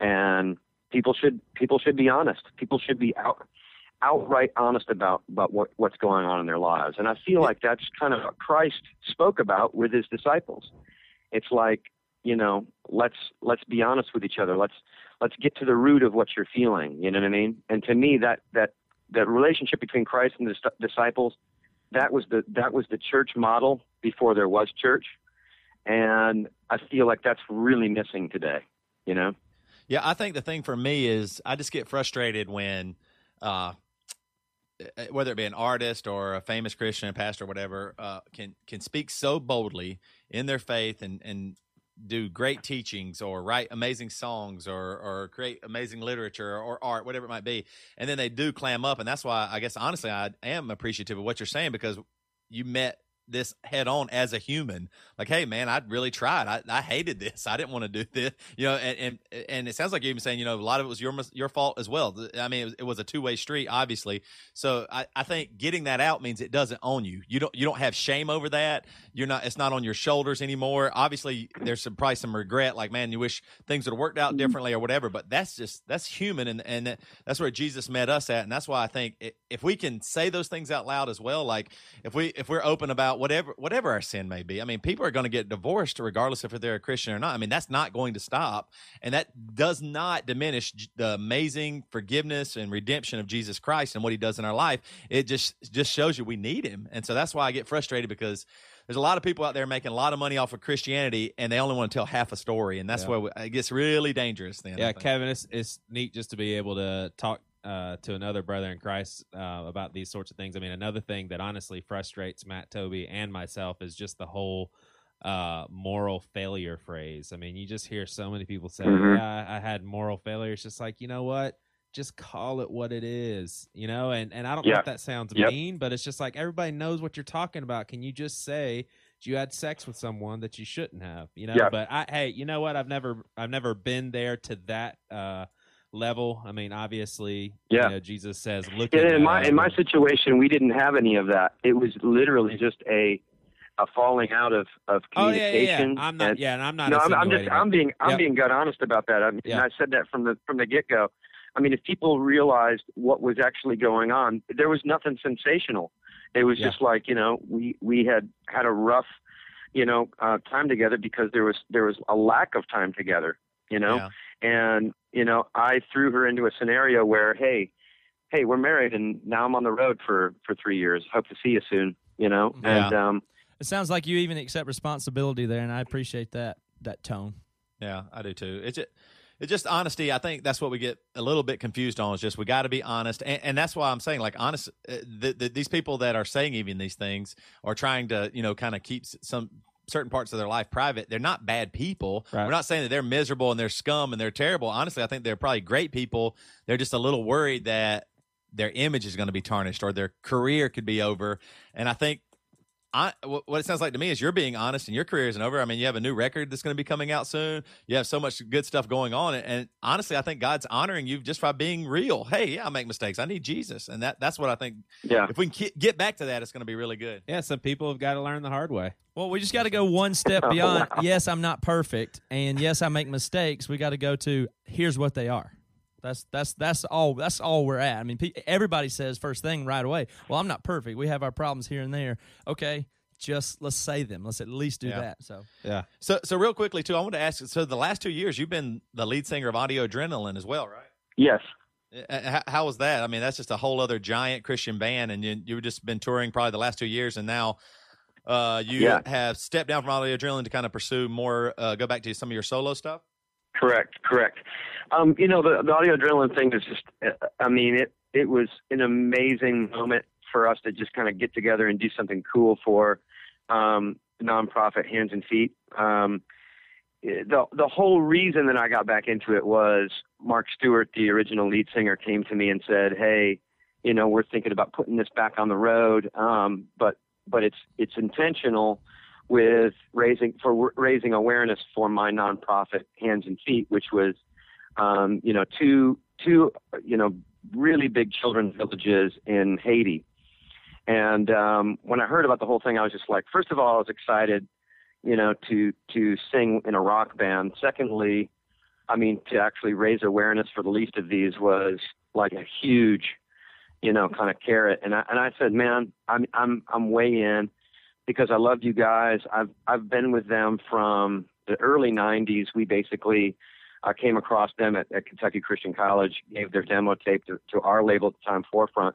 And people should people should be honest. People should be out outright honest about about what what's going on in their lives. And I feel like that's kind of what Christ spoke about with his disciples. It's like you know, let's let's be honest with each other. Let's let's get to the root of what you're feeling. You know what I mean? And to me, that that that relationship between Christ and the disciples, that was the that was the church model before there was church, and I feel like that's really missing today. You know? Yeah, I think the thing for me is I just get frustrated when, uh, whether it be an artist or a famous Christian, pastor, or whatever, uh, can can speak so boldly in their faith and and do great teachings or write amazing songs or or create amazing literature or art, whatever it might be, and then they do clam up, and that's why I guess honestly I am appreciative of what you're saying because you met this head on as a human like hey man i really tried. I, I hated this. I didn't want to do this. You know and, and and it sounds like you're even saying you know a lot of it was your your fault as well. I mean it was, it was a two-way street obviously. So I, I think getting that out means it doesn't own you. You don't you don't have shame over that. You're not it's not on your shoulders anymore. Obviously there's some probably some regret like man you wish things would have worked out mm-hmm. differently or whatever but that's just that's human and and that's where jesus met us at and that's why i think if we can say those things out loud as well like if we if we're open about whatever whatever our sin may be i mean people are going to get divorced regardless if they're a christian or not i mean that's not going to stop and that does not diminish the amazing forgiveness and redemption of jesus christ and what he does in our life it just just shows you we need him and so that's why i get frustrated because there's a lot of people out there making a lot of money off of christianity and they only want to tell half a story and that's Yeah. where it gets really dangerous then Yeah. Kevin, it's, it's neat just to be able to talk uh, to another brother in Christ uh, about these sorts of things. I mean, another thing that honestly frustrates Matt, Toby, and myself is just the whole uh, moral failure phrase. I mean, you just hear so many people say, Mhm. "Yeah, I, had moral failure." It's just like you know what, just call it what it is, you know. And and I don't know if that sounds Yep. mean, but it's just like everybody knows what you're talking about. Can you just say? You had sex with someone that you shouldn't have, you know. Yeah. But I, hey, you know what? I've never, I've never been there to that uh, level. I mean, obviously, Yeah. you know, Jesus says, "Look." in, at in my in my situation, we didn't have any of that. It was literally just a a falling out of of communication. Oh yeah, yeah, yeah. I'm not. and- yeah, and I'm not. no, I'm, I'm just I'm being I'm Yep. being gut honest about that. I mean, Yeah. I said that from the from the get go. I mean, if people realized what was actually going on, there was nothing sensational. It was Yeah. just like you know we we had had a rough you know uh, time together because there was there was a lack of time together. You know, Yeah. and you know I threw her into a scenario where hey hey we're married and now I'm on the road for for three years. Hope to see you soon. You know, Yeah. and um, It sounds like you even accept responsibility there, and I appreciate that that tone. Yeah, I do too. It's just, it's just honesty. I think that's what we get a little bit confused on. Is just we got to be honest, and, and that's why I'm saying like honest. Uh, the, the, these people that are saying even these things are trying to you know kind of keep some certain parts of their life private. They're not bad people. Right. We're not saying that they're miserable and they're scum and they're terrible. Honestly, I think they're probably great people. They're just a little worried that their image is going to be tarnished or their career could be over. And I think I, what it sounds like to me is you're being honest and your career isn't over. I mean, you have a new record that's going to be coming out soon. You have so much good stuff going on, and, and honestly, I think God's honoring you just by being real. Hey, yeah, I make mistakes. I need Jesus, and that that's what I think. yeah. If we can ki- get back to that, it's going to be really good. Yeah, some people have got to learn the hard way. Well, we just got to go one step beyond. Yes, I'm not perfect, and yes, I make mistakes. We got to go to here's what they are. That's that's that's all. That's all we're at. I mean, pe- everybody says first thing right away. Well, I'm not perfect. We have our problems here and there. Okay, just let's say them. Let's at least do Yeah. that. So Yeah. So, so real quickly too, I want to ask. So, the last two years, you've been the lead singer of Audio Adrenaline as well, right? Yes. Uh, How, how was that? I mean, that's just a whole other giant Christian band, and you you've just been touring probably the last two years, and now uh, you Yeah. have stepped down from Audio Adrenaline to kind of pursue more, uh, go back to some of your solo stuff. Correct, correct. Um, you know, the, the audio adrenaline thing is just, uh, I mean, it, it was an amazing moment for us to just kind of get together and do something cool for um, nonprofit Hands and Feet. Um, the, the whole reason that I got back into it was Mark Stuart, the original lead singer, came to me and said, Hey, you know, we're thinking about putting this back on the road, um, but, but it's, it's intentional with raising for raising awareness for my nonprofit Hands and Feet, which was, um, you know, two two you know really big children's villages in Haiti. And um, when I heard about the whole thing, I was just like, first of all, I was excited, you know, to to sing in a rock band. Secondly, I mean, to actually raise awareness for the least of these was like a huge, you know, kind of carrot. And I and I said, man, I'm I'm I'm way in because I love you guys. I've I've been with them from the early '90s. We basically uh, came across them at, at Kentucky Christian College, gave their demo tape to, to our label at the time, Forefront.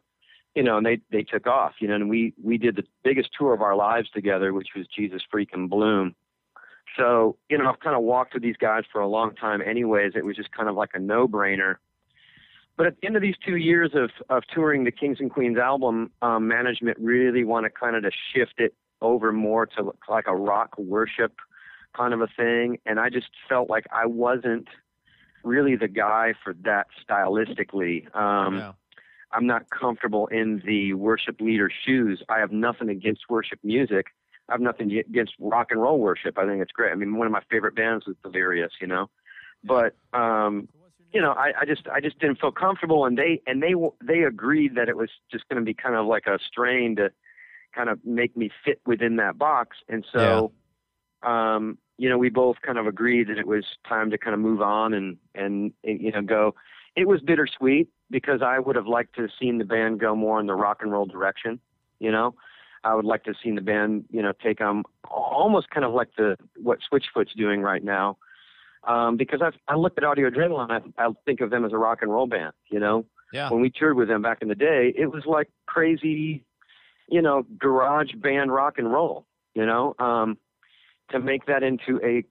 You know, and they they took off. You know, and we we did the biggest tour of our lives together, which was Jesus Freaking Bloom. So you know, I've kind of walked with these guys for a long time. Anyways, it was just kind of like a no-brainer. But at the end of these two years of, of touring the Kings and Queens album, um, management really wanted kind of to shift it over more to look like a rock worship kind of a thing. And I just felt like I wasn't really the guy for that stylistically. Um, yeah. I'm not comfortable in the worship leader shoes. I have nothing against worship music. I have nothing against rock and roll worship. I think it's great. I mean, one of my favorite bands was Delirious, you know. But um, you know, I, I just I just didn't feel comfortable, and they and they they agreed that it was just going to be kind of like a strain to kind of make me fit within that box, and so. Um, you know, we both kind of agreed that it was time to kind of move on and, and, and you know, go. It was bittersweet because I would have liked to have seen the band go more in the rock and roll direction. You know, I would like to have seen the band, you know, take on almost kind of like the what Switchfoot's doing right now. Um, because I I look at Audio Adrenaline, I, I think of them as a rock and roll band. You know, Yeah. when we toured with them back in the day, it was like crazy, you know, garage band rock and roll. You know, um, to make that into a,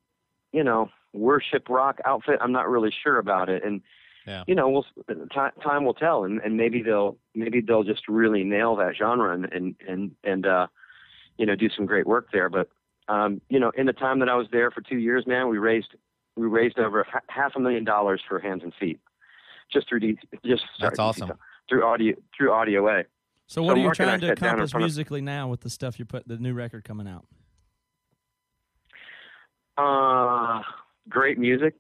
you know, worship rock outfit, I'm not really sure about it. And Yeah. you know, we'll time time will tell, and, and maybe they'll maybe they'll just really nail that genre and and and and uh, you know do some great work there. But um, you know, in the time that I was there for two years, man, we raised we raised over ha- half a million dollars for Hands and Feet, just through D, just sorry, That's awesome. through audio through audio A. So what So are you trying to sat down in accomplish front of- musically now with the stuff you put the new record coming out? Uh, great music.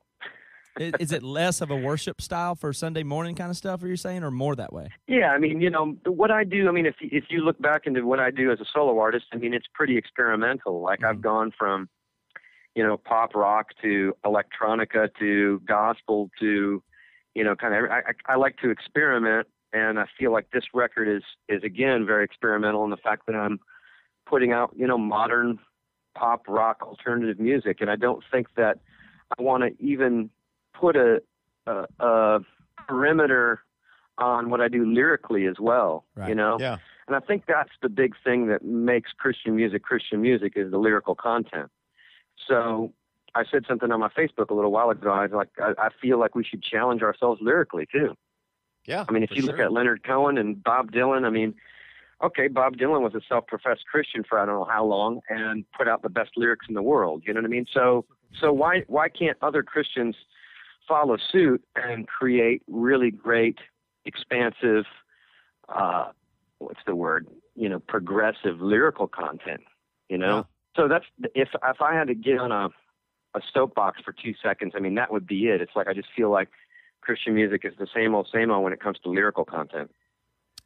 Is, it less of a worship style for Sunday morning kind of stuff? Are you saying, or more that way? Yeah, I mean, you know, what I do. I mean, if if you look back into what I do as a solo artist, I mean, it's pretty experimental. Like I've gone from, you know, pop rock to electronica to gospel to, you know, kind of. I I like to experiment, and I feel like this record is is again very experimental in the fact that I'm putting out, you know, modern pop rock alternative music, and I don't think that I want to even put a, a, a perimeter on what I do lyrically as well. Right. You know, Yeah. and I think that's the big thing that makes Christian music Christian music is the lyrical content. So I said something on my Facebook a little while ago. I was like, I, I feel like we should challenge ourselves lyrically too. Yeah. I mean, if you look at Leonard Cohen and Bob Dylan, I mean, okay, Bob Dylan was a self-professed Christian for I don't know how long and put out the best lyrics in the world. You know what I mean? So, so why why can't other Christians follow suit and create really great, expansive, uh, what's the word? You know, progressive lyrical content. You know, so that's if if I had to get on a a soapbox for two seconds, I mean, that would be it. It's like I just feel like Christian music is the same old, same old when it comes to lyrical content.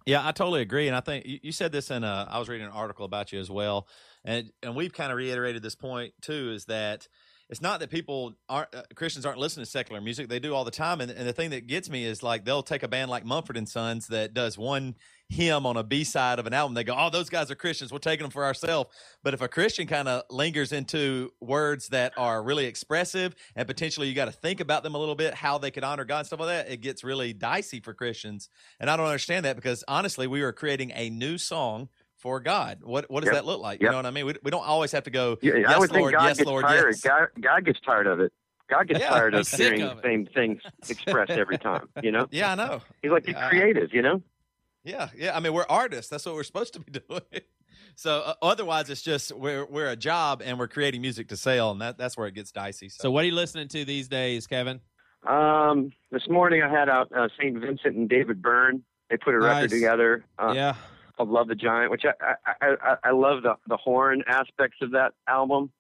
Yeah, I totally agree, and I think you, said this in a. I was reading an article about you as well, and and we've kind of reiterated this point too. Is that it's not that people aren't uh, Christians aren't listening to secular music; they do all the time. And, and the thing that gets me is like they'll take a band like Mumford and Sons that does one hymn on a B side of an album. They go, "Oh, those guys are Christians. We're taking them for ourselves." But if a Christian kind of lingers into words that are really expressive and potentially you got to think about them a little bit, how they could honor God and stuff like that, it gets really dicey for Christians. And I don't understand that because honestly, we are creating a new song for God. What what does Yep. that look like? You know what I mean? We, we don't always have to go. Yeah, yes, I would Lord. think God yes, gets Lord. tired. Yes. God, God gets tired of it. God gets Yeah, tired of hearing of the same things expressed every time. You know, Yeah, I know. he's like Yeah. you're creative. You know, Yeah, yeah. I mean, we're artists. That's what we're supposed to be doing. So uh, otherwise, it's just we're we're a job and we're creating music to sell, and that that's where it gets dicey. So, So what are you listening to these days, Kevin? um, this morning I had out uh, Saint Vincent and David Byrne. They put a record Nice. together uh, yeah. Called "Love the Giant," which I I, I, I love the the horn aspects of that album.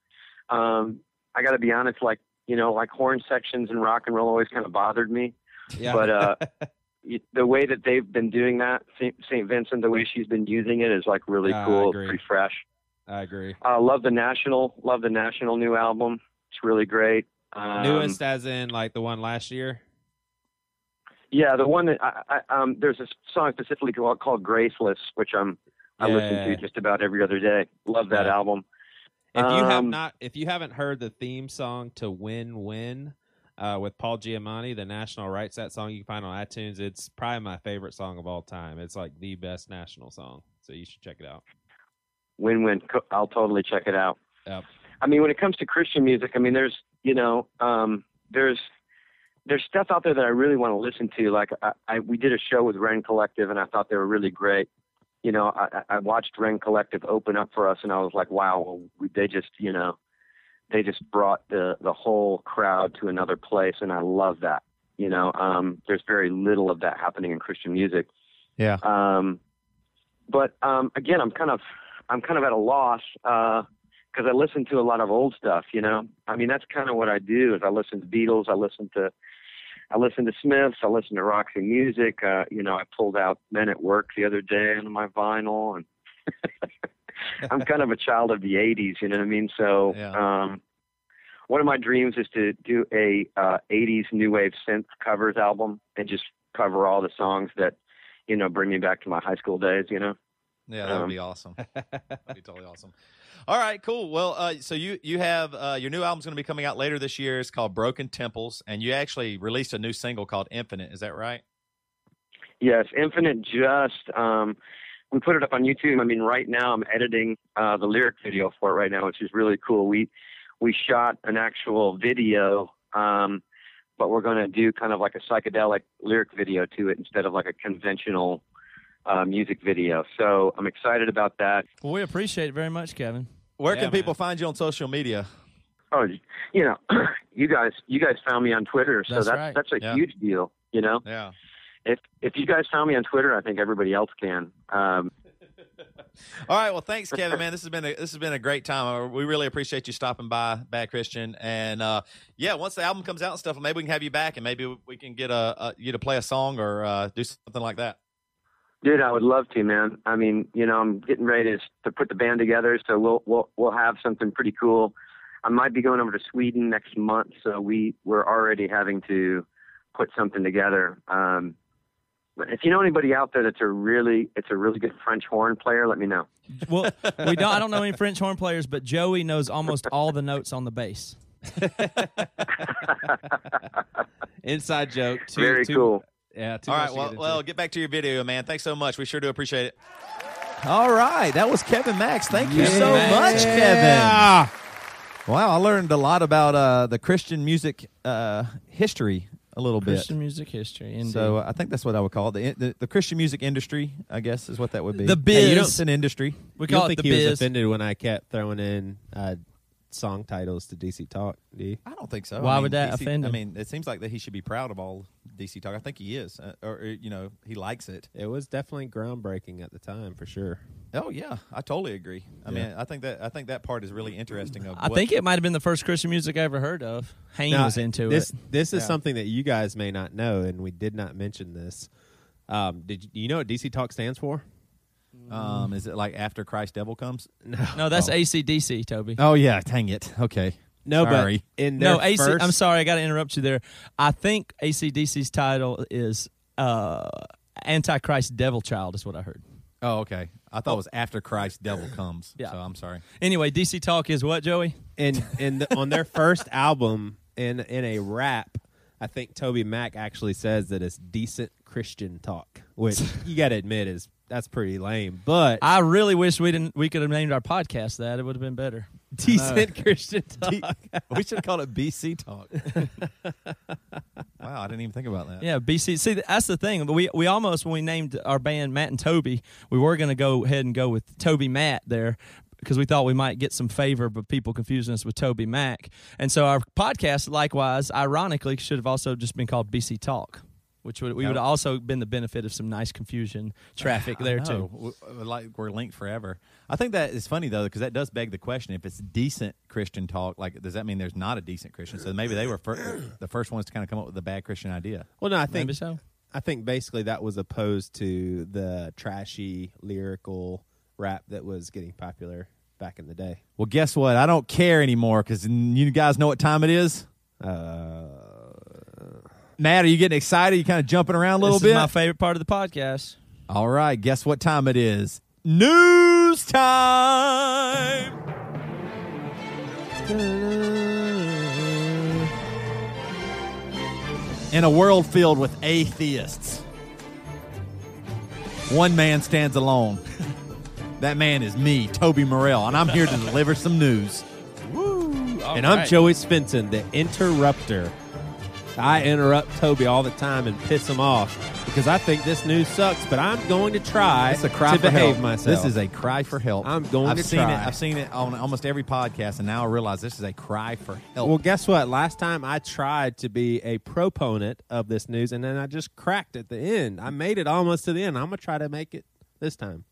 Um, I got to be honest, like you know, like horn sections in rock and roll always kind of bothered me. Yeah. But uh, the way that they've been doing that, Saint, Saint Vincent, the way she's been using it is like really Yeah, cool, pretty fresh. I agree. Uh, love the National, love the National new album. It's really great. Um, Newest as in like the one last year? Yeah, the one that I, I, um, there's a song specifically called, called "Graceless," which I'm I Yeah, listen to just about every other day. Love that Yeah. album. If you have Um, not if you haven't heard the theme song to Win Win uh, with Paul Giamatti, the National writes that song you can find on iTunes. It's probably my favorite song of all time. It's like the best national song. So you should check it out. Win-win. I'll totally check it out. Yep. I mean, when it comes to Christian music, I mean, there's you know, um, there's there's stuff out there that I really want to listen to. Like I, I we did a show with Rend Collective, and I thought they were really great. You know, I, I watched Rend Collective open up for us, and I was like, wow, well, we, they just you know, they just brought the the whole crowd to another place, and I love that. You know, um, there's very little of that happening in Christian music. yeah, Um, but um, again, I'm kind of I'm kind of at a loss because I listen to a lot of old stuff. You know, I mean that's kind of what I do. Is I listen to Beatles, I listen to I listen to Smiths, I listen to Roxy Music. Uh, you know, I pulled out Men at Work the other day on my vinyl, and I'm kind of a child of the '80s. You know what I mean? So. Yeah. Um, one of my dreams is to do a uh, 80s new wave synth covers album and just cover all the songs that you know bring me back to my high school days you know yeah. That would Um, be awesome. That'd be totally awesome. All right, cool. Well, uh, so you you have uh, your new album's going to be coming out later this year. It's called Broken Temples, and you actually released a new single called Infinite. Is that right? yes infinite just um we put it up on youtube i mean right now i'm editing uh the lyric video for it right now which is really cool we we shot an actual video um but we're going to do kind of like a psychedelic lyric video to it instead of like a conventional uh, music video so i'm excited about that Well, we appreciate it very much, Kevin. Where Yeah, can people man. find you on social media? Oh, you know, you guys, you guys found me on Twitter, so That's that's right. that's a Yeah. huge deal. You know, Yeah. if if you guys found me on Twitter, I think everybody else can. Um, All right. Well, thanks, Kevin. Man, this has been a this has been a great time. Uh, We really appreciate you stopping by, Bad Christian. And uh, yeah, once the album comes out and stuff, maybe we can have you back, and maybe we can get a, a you to play a song or uh, do something like that. Dude, I would love to, man. I mean, you know, I'm getting ready to, to put the band together, so we'll we'll we'll have something pretty cool. I might be going over to Sweden next month, so we we're already having to put something together. Um, but if you know anybody out there that's a really it's a really good French horn player, let me know. Well, we don't. I don't know any French horn players, but Joey knows almost all the notes on the bass. Inside joke. Too, Very too- cool. Yeah. Too All much right. to Well, get into. well, get back to your video, man. Thanks so much. We sure do appreciate it. All right, that was Kevin Max. Thank you so Yeah. much, Kevin. Wow, I learned a lot about uh, the Christian music uh, history a little Christian bit. Christian music history. Indeed. So uh, I think that's what I would call it. The, the the Christian music industry, I guess, is what that would be. The Hey, you biz. know, it's an industry. we You don't call it think the he was offended when I kept throwing in uh, song titles to DC Talk? Do you? I don't think so. Why I mean, would that DC offend I mean, it seems like that he should be proud of all DC talk. I think he is, uh, or, or you know, he likes it. It was definitely groundbreaking at the time, for sure. Oh yeah, I totally agree. I mean, I think that I think that part is really interesting. Of I what- think it might have been the first Christian music I ever heard of. Hayne Now, was into this. it. This is Yeah. something that you guys may not know, and we did not mention this. Um, did you, you know what DC Talk stands for? Um, is it like after Christ Devil comes? No, No, that's Oh. ACDC, Toby. Oh yeah, dang it. Okay. No, Sorry. but in their No, AC. first, I'm sorry, I got to interrupt you there. I think ACDC's title is uh, Antichrist Devil Child, is what I heard. Oh, okay. I thought it was after Christ Devil comes. Yeah. So I'm sorry. Anyway, DC Talk is what, Joey? in in the, on their first album in in a rap, I think Toby Mac actually says that it's decent Christian talk, which you got to admit is that's pretty lame. But I really wish we didn't. We could have named our podcast that. It would have been better. decent Christian talk. we should call it BC Talk. wow, I didn't even think about that. Yeah, BC. See, that's the thing. We we almost when we named our band Matt and Toby, we were going to go ahead and go with Toby Matt there because we thought we might get some favor, but people confusing us with Toby Mac. And so our podcast, likewise, ironically, should have also just been called BC Talk, which would we would have also been the benefit of some nice confusion traffic there I too. Like we're linked forever. I think that is funny though, because that does beg the question: if it's decent Christian talk, like does that mean there's not a decent Christian? So maybe they were fir- the first ones to kind of come up with the bad Christian idea. Well, no, I think Maybe so. I think basically that was opposed to the trashy lyrical rap that was getting popular back in the day. Well, guess what? I don't care anymore because you guys know what time it is. Uh, Matt, are you getting excited? You kind of jumping around a little bit? this bit. is my favorite part of the podcast. All right, guess what time it is? News time. In a world filled with atheists, one man stands alone. That man is me, Toby Morrell, and I'm here to deliver some news. and I'm Joey Svendsen, the interrupter. I interrupt Toby all the time and piss him off because I think this news sucks, but I'm going to try It's a cry to for behave help. myself. This is a cry for help. I'm going I've to seen try. it. I've seen it on almost every podcast, and now I realize this is a cry for help. Well, guess what? Last time I tried to be a proponent of this news, and then I just cracked at the end. I made it almost to the end. I'm gonna try to make it this time.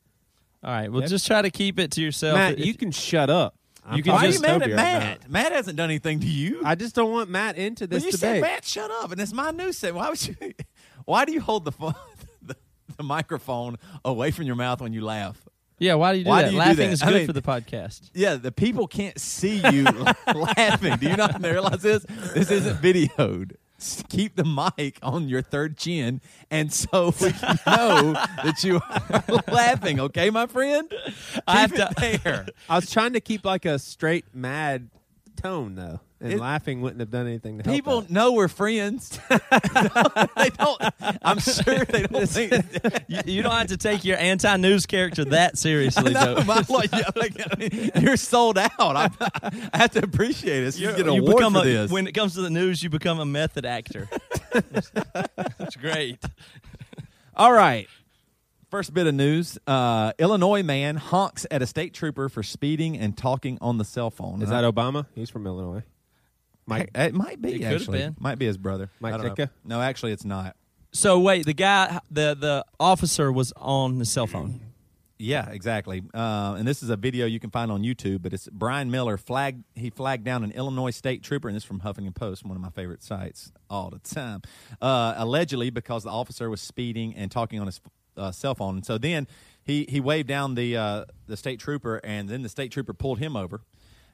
All right. Well, Yep. just try to keep it to yourself. Matt, If- you can shut up. I'm You can Why are you just mad at Toby right Matt? now. Matt hasn't done anything to you. I just don't want Matt into But this you debate. said, Matt, shut up, and it's my news set. Why would you? Why do you hold the phone, the, the microphone away from your mouth when you laugh? yeah. Why do you do Why that? do you do Laughing that? is I good mean- for the podcast. Yeah, the people can't see you laughing. Do you not realize this? This isn't videoed. Keep the mic on your third chin, and so we know that you are laughing. Okay, my friend. I Keep have it there. I was trying to keep like a straight mad tone though, and It- laughing wouldn't have done anything to help. People that. know we're friends. they don't. I'm sure they don't think. You, you don't have to take your anti-news character that seriously, No, though. my- like, like, you're sold out. I, I have to appreciate it. You You're- get an you award for a, this. When it comes to the news, you become a method actor. It's great. All right. First bit of news: uh, Illinois man honks at a state trooper for speeding and talking on the cell phone. Is that Obama? He's from Illinois. Mike. It might be. It could have actually. been. Might be his brother. Mike I don't know. Ditka? No, actually, it's not. So wait, the guy, the the officer was on the cell phone. Yeah, exactly. Uh, and this is a video you can find on YouTube. But it's Brian Miller flagged. He flagged down an Illinois state trooper, and this is from Huffington Post, one of my favorite sites all the time. Uh, allegedly, because the officer was speeding and talking on his uh, cell phone. And so then he he waved down the uh, the state trooper, and then the state trooper pulled him over.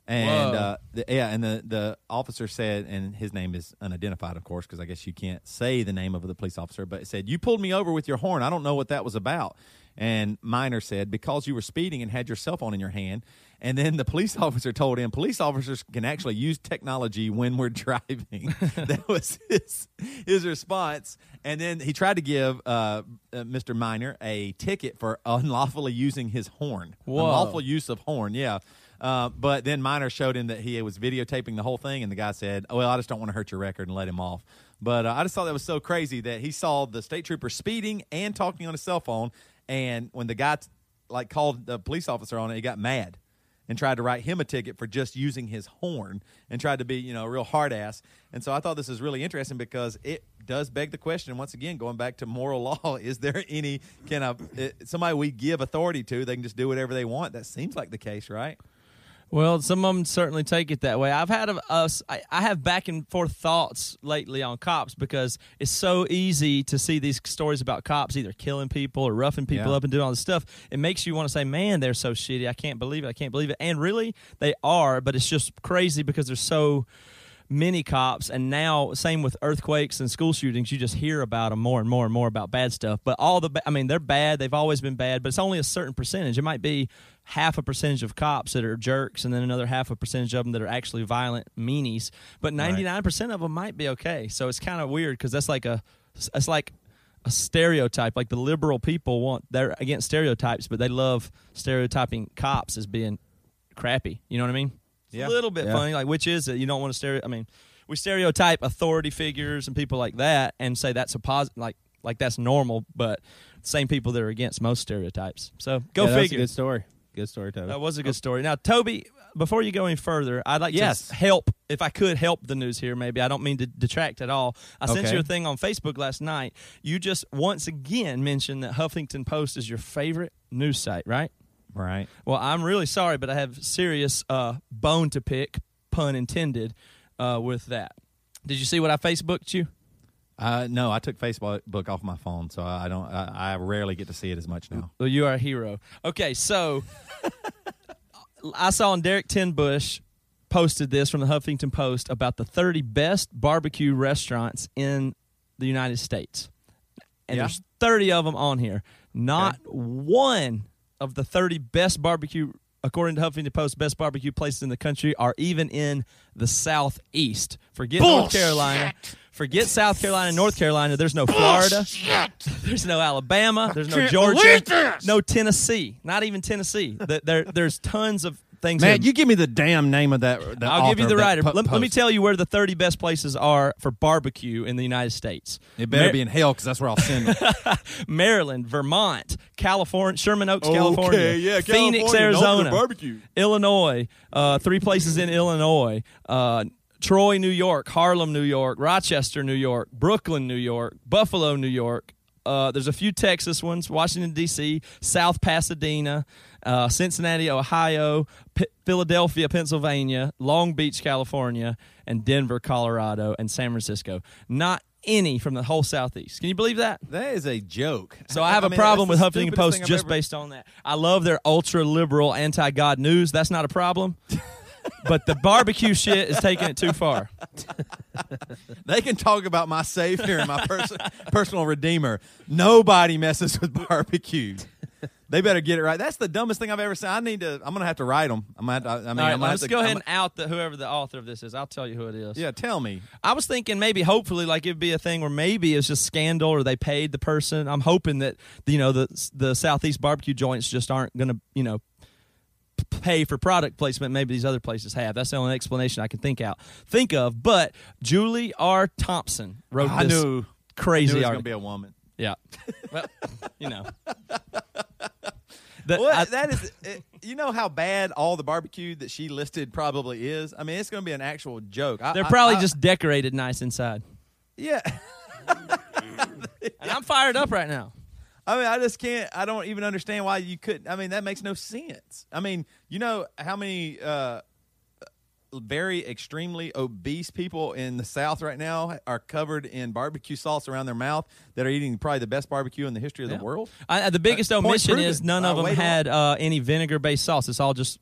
And Whoa. uh, the, yeah, and the, the officer said, and his name is unidentified, of course, because I guess you can't say the name of the police officer, but it said, You pulled me over with your horn. I don't know what that was about. And Miner said, Because you were speeding and had your cell phone in your hand. And then the police officer told him, Police officers can actually use technology when we're driving. that was his, his response. And then he tried to give uh, uh, Mr. Miner a ticket for unlawfully using his horn. Whoa. Unlawful use of horn, yeah. Uh, but then Miner showed him that he was videotaping the whole thing, and the guy said, oh, "Well, I just don't want to hurt your record," and let him off. But uh, I just thought that was so crazy that he saw the state trooper speeding and talking on his cell phone, and when the guy like called the police officer on it, he got mad and tried to write him a ticket for just using his horn and tried to be, you know, a real hard ass. And so I thought this is really interesting because it does beg the question once again going back to moral law is there any can a it, somebody we give authority to they can just do whatever they want that seems like the case right Well, some of them certainly take it that way. I've had a, a I I have back and forth thoughts lately on cops because it's so easy to see these stories about cops either killing people or roughing people Yeah. up and doing all this stuff. It makes you want to say, "Man, they're so shitty. I can't believe it. I can't believe it." And really, they are, but it's just crazy because there's so many cops and now same with earthquakes and school shootings you just hear about them more and more and more about bad stuff but all the i mean they're bad they've always been bad but it's only a certain percentage it might be half a percentage of cops that are jerks and then another half a percentage of them that are actually violent meanies. But 99% of them might be okay. So it's kind of weird because that's like a it's like a stereotype. Like the liberal people want they're against stereotypes but they love stereotyping cops as being crappy. You know what i mean? It's Yeah. a little bit Yeah. funny like which is it you don't want to stereo i mean we stereotype authority figures and people like that and say that's a positive like like that's normal but same people that are against most stereotypes. So go Yeah, that was a figure. good story. Good story, Toby. that was a good story. Now, Toby, before you go any further, I'd like Yes. to help, if I could help the news here, maybe. I don't mean to detract at all. I sent you a thing on Facebook last night. You just once again mentioned that Huffington Post is your favorite news site, right? right Well, I'm really sorry, but I have serious uh, bone to pick, pun intended, uh, with that. Did you see what I Facebooked you? Uh, no i took facebook off my phone so i don't I, I rarely get to see it as much now Well, you are a hero. Okay, so I saw on Derek Tenbush posted this from the Huffington Post about the 30 best barbecue restaurants in the United States. And Yeah. there's 30 of them on here. Not one of the 30 best barbecue, according to Huffington Post, best barbecue places in the country are even in the Southeast. Forget North Carolina. Forget South Carolina North Carolina. There's no Florida. There's no Alabama. There's no Georgia. No Tennessee. Not even Tennessee. There, there's tons of things. man here. you give me the damn name of that the I'll give you the writer. po- let, let me tell you where the 30 best places are for barbecue in the United States. it better Mar- be in hell because that's where i'll send them Maryland, Vermont, California, Sherman Oaks, California, Okay, yeah, Phoenix, California, for Arizona, barbecue. Illinois, uh, three places in Illinois, uh, Troy, New York, Harlem, New York, Rochester, New York, Brooklyn, New York, Buffalo, New York. Uh, there's a few Texas ones, Washington D.C., South Pasadena, uh, Cincinnati, Ohio, P- Philadelphia, Pennsylvania, Long Beach, California, and Denver, Colorado, and San Francisco. Not any from the whole Southeast. Can you believe that? that is a joke So I have a mean, problem with Huffington Post just ever- based on that. I love their ultra liberal, anti God news. That's not a problem. but the barbecue shit is taking it too far. They can talk about my savior and my person, personal redeemer. Nobody messes with barbecue. They better get it right. That's the dumbest thing I've ever seen. I need to. I'm gonna have to write them. I'm gonna. Have to, I mean, right, I'm gonna let's to, go ahead I'm- and out the, whoever the author of this is. I'll tell you who it is. yeah, tell me. I was thinking maybe, hopefully, like it'd be a thing where maybe it's just scandal or they paid the person. I'm hoping that you know the the Southeast barbecue joints just aren't going to you know pay for product placement. Maybe these other places have. That's the only explanation I can think out think of. But Julie R. Thompson wrote I this knew. crazy I knew it was article. gonna be a woman. Yeah. Well, you know. The- What I- that is, it, you know how bad all the barbecue that she listed probably is. I mean, it's going to be an actual joke. I, they're probably I- just decorated nice inside. yeah. And I'm fired up right now. I mean, I just can't. I don't even understand why you couldn't. I mean, that makes no sense. I mean, you know how many uh, very extremely obese people in the South right now are covered in barbecue sauce around their mouth that are eating probably the best barbecue in the history of Yeah. the world. I, the biggest Uh, omission is none Uh, of them had uh, any vinegar-based sauce. It's all just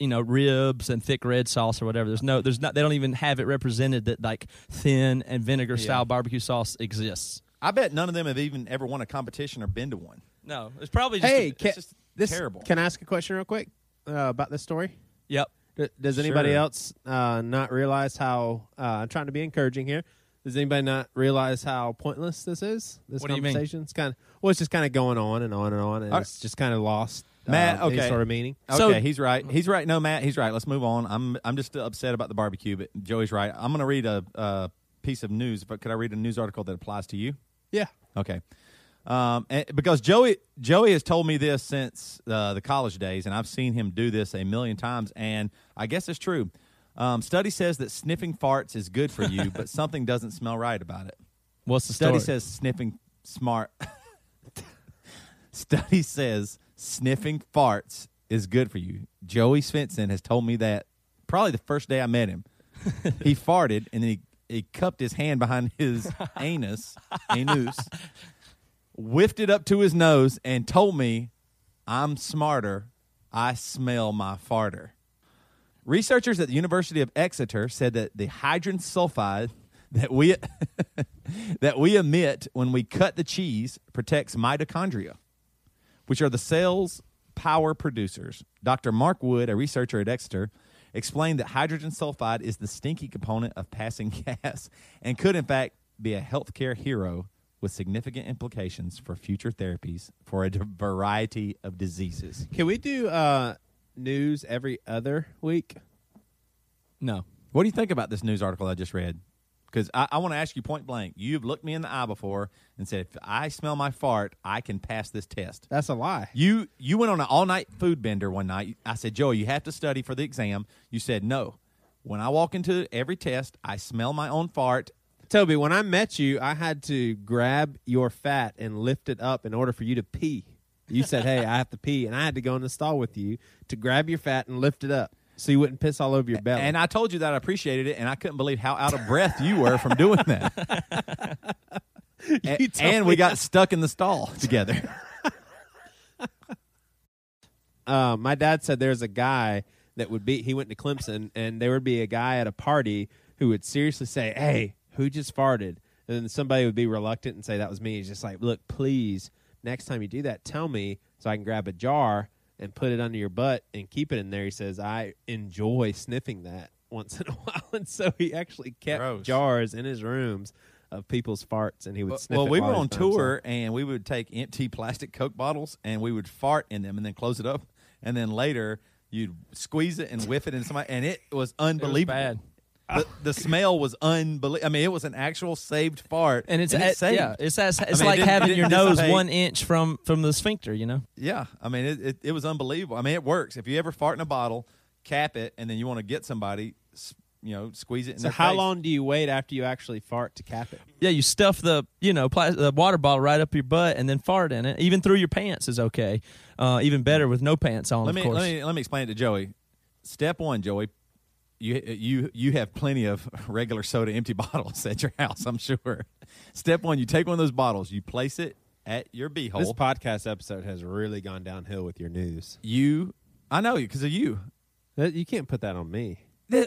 you know ribs and thick red sauce or whatever. There's no, there's not. They don't even have it represented that like thin and vinegar style barbecue sauce exists. I bet none of them have even ever won a competition or been to one. No, it's probably just. Hey, a- can, just this, terrible. Can I ask a question real quick uh, about this story? yep. D- Does anybody Sure. else uh, not realize how? Uh, I'm trying to be encouraging here. Does anybody not realize how pointless this is? This What do you mean? conversation? It's kind of well, it's just kind of going on and on and on, and All right. it's just kind of lost. Matt, uh, okay. sort of meaning. Okay, So- he's right. He's right. No, Matt, he's right. Let's move on. I'm I'm just upset about the barbecue, but Joey's right. I'm going to read a, a piece of news, but could I read a news article that applies to you? Yeah. Okay. Um, and because Joey Joey has told me this since uh, the college days, and I've seen him do this a million times, and I guess it's true. Um, study says that sniffing farts is good for you, but something doesn't smell right about it. What's the Study story? says sniffing smart. Study says sniffing farts is good for you. Joey Svendsen has told me that probably the first day I met him. he farted and then he, he cupped his hand behind his anus, anus, whiffed it up to his nose, and told me, "I'm smarter. I smell my farter." Researchers at the University of Exeter said that the hydrogen sulfide that we that we emit when we cut the cheese protects mitochondria, which are the cell's power producers. Dr. Mark Wood, a researcher at Exeter, explained that hydrogen sulfide is the stinky component of passing gas and could in fact be a healthcare hero with significant implications for future therapies for a variety of diseases. Can we do uh, news every other week? no. What do you think about this news article I just read? Because I, I want to ask you point blank. You've looked me in the eye before and said, if I smell my fart, I can pass this test. That's a lie. You you went on an all night food bender one night. I said, Joey, you have to study for the exam. You said no. When I walk into every test, I smell my own fart. Toby, when I met you, I had to grab your fat and lift it up in order for you to pee. You said, "Hey, I have to pee," and I had to go in the stall with you to grab your fat and lift it up so you wouldn't piss all over your belly. And I told you that I appreciated it, and I couldn't believe how out of breath you were from doing that. A- You told and we got stuck in the stall together. uh, my dad said there's a guy that would be. He went to Clemson, and there would be a guy at a party who would seriously say, "Hey, who just farted?" And then somebody would be reluctant and say that was me. He's just like, "Look, please, next time you do that, tell me so I can grab a jar and put it under your butt and keep it in there." He says, "I enjoy sniffing that once in a while," and so he actually kept Gross. jars in his rooms of people's farts, and he would sniff. Them. Well, it we were on was himself. tour, and we would take empty plastic Coke bottles, and we would fart in them, and then close it up, and then later you'd squeeze it and whiff it in somebody, and it was unbelievable. bad. The, the smell was unbelievable. I mean, it was an actual saved fart, And it's, it at- saved. yeah, it's as, it's mean, like it having didn't your nose dissipate. one inch from from the sphincter. You know. Yeah, I mean, it, it, it was unbelievable. I mean, it works. If you ever fart in a bottle, cap it, and then you want to get somebody, you know, squeeze it in So how face. long do you wait after you actually fart to cap it? Yeah, you stuff the you know pla- the water bottle right up your butt and then fart in it. Even through your pants is okay. Uh, even better with no pants on, Let of me course. let me let me explain it to Joey. Step one, Joey. You you you have plenty of regular soda empty bottles at your house, I'm sure. Step one, you take one of those bottles, you place it at your beehole. This podcast episode has really gone downhill with your news. you, I know you because of you. That- You can't put that on me.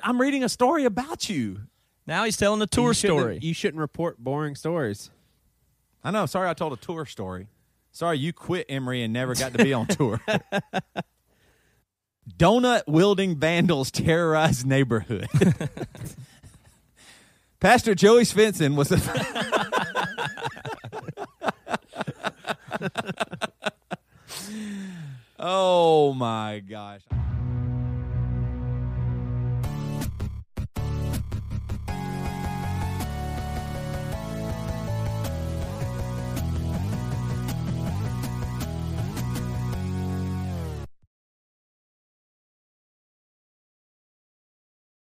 I'm reading a story about you. now he's telling a tour You shouldn't- story. You shouldn't report boring stories. I know. Sorry, I told a tour story. Sorry, you quit Emory and never got to be on tour. Donut wielding vandals terrorize neighborhood. Pastor Joey Svendsen was a. oh my gosh.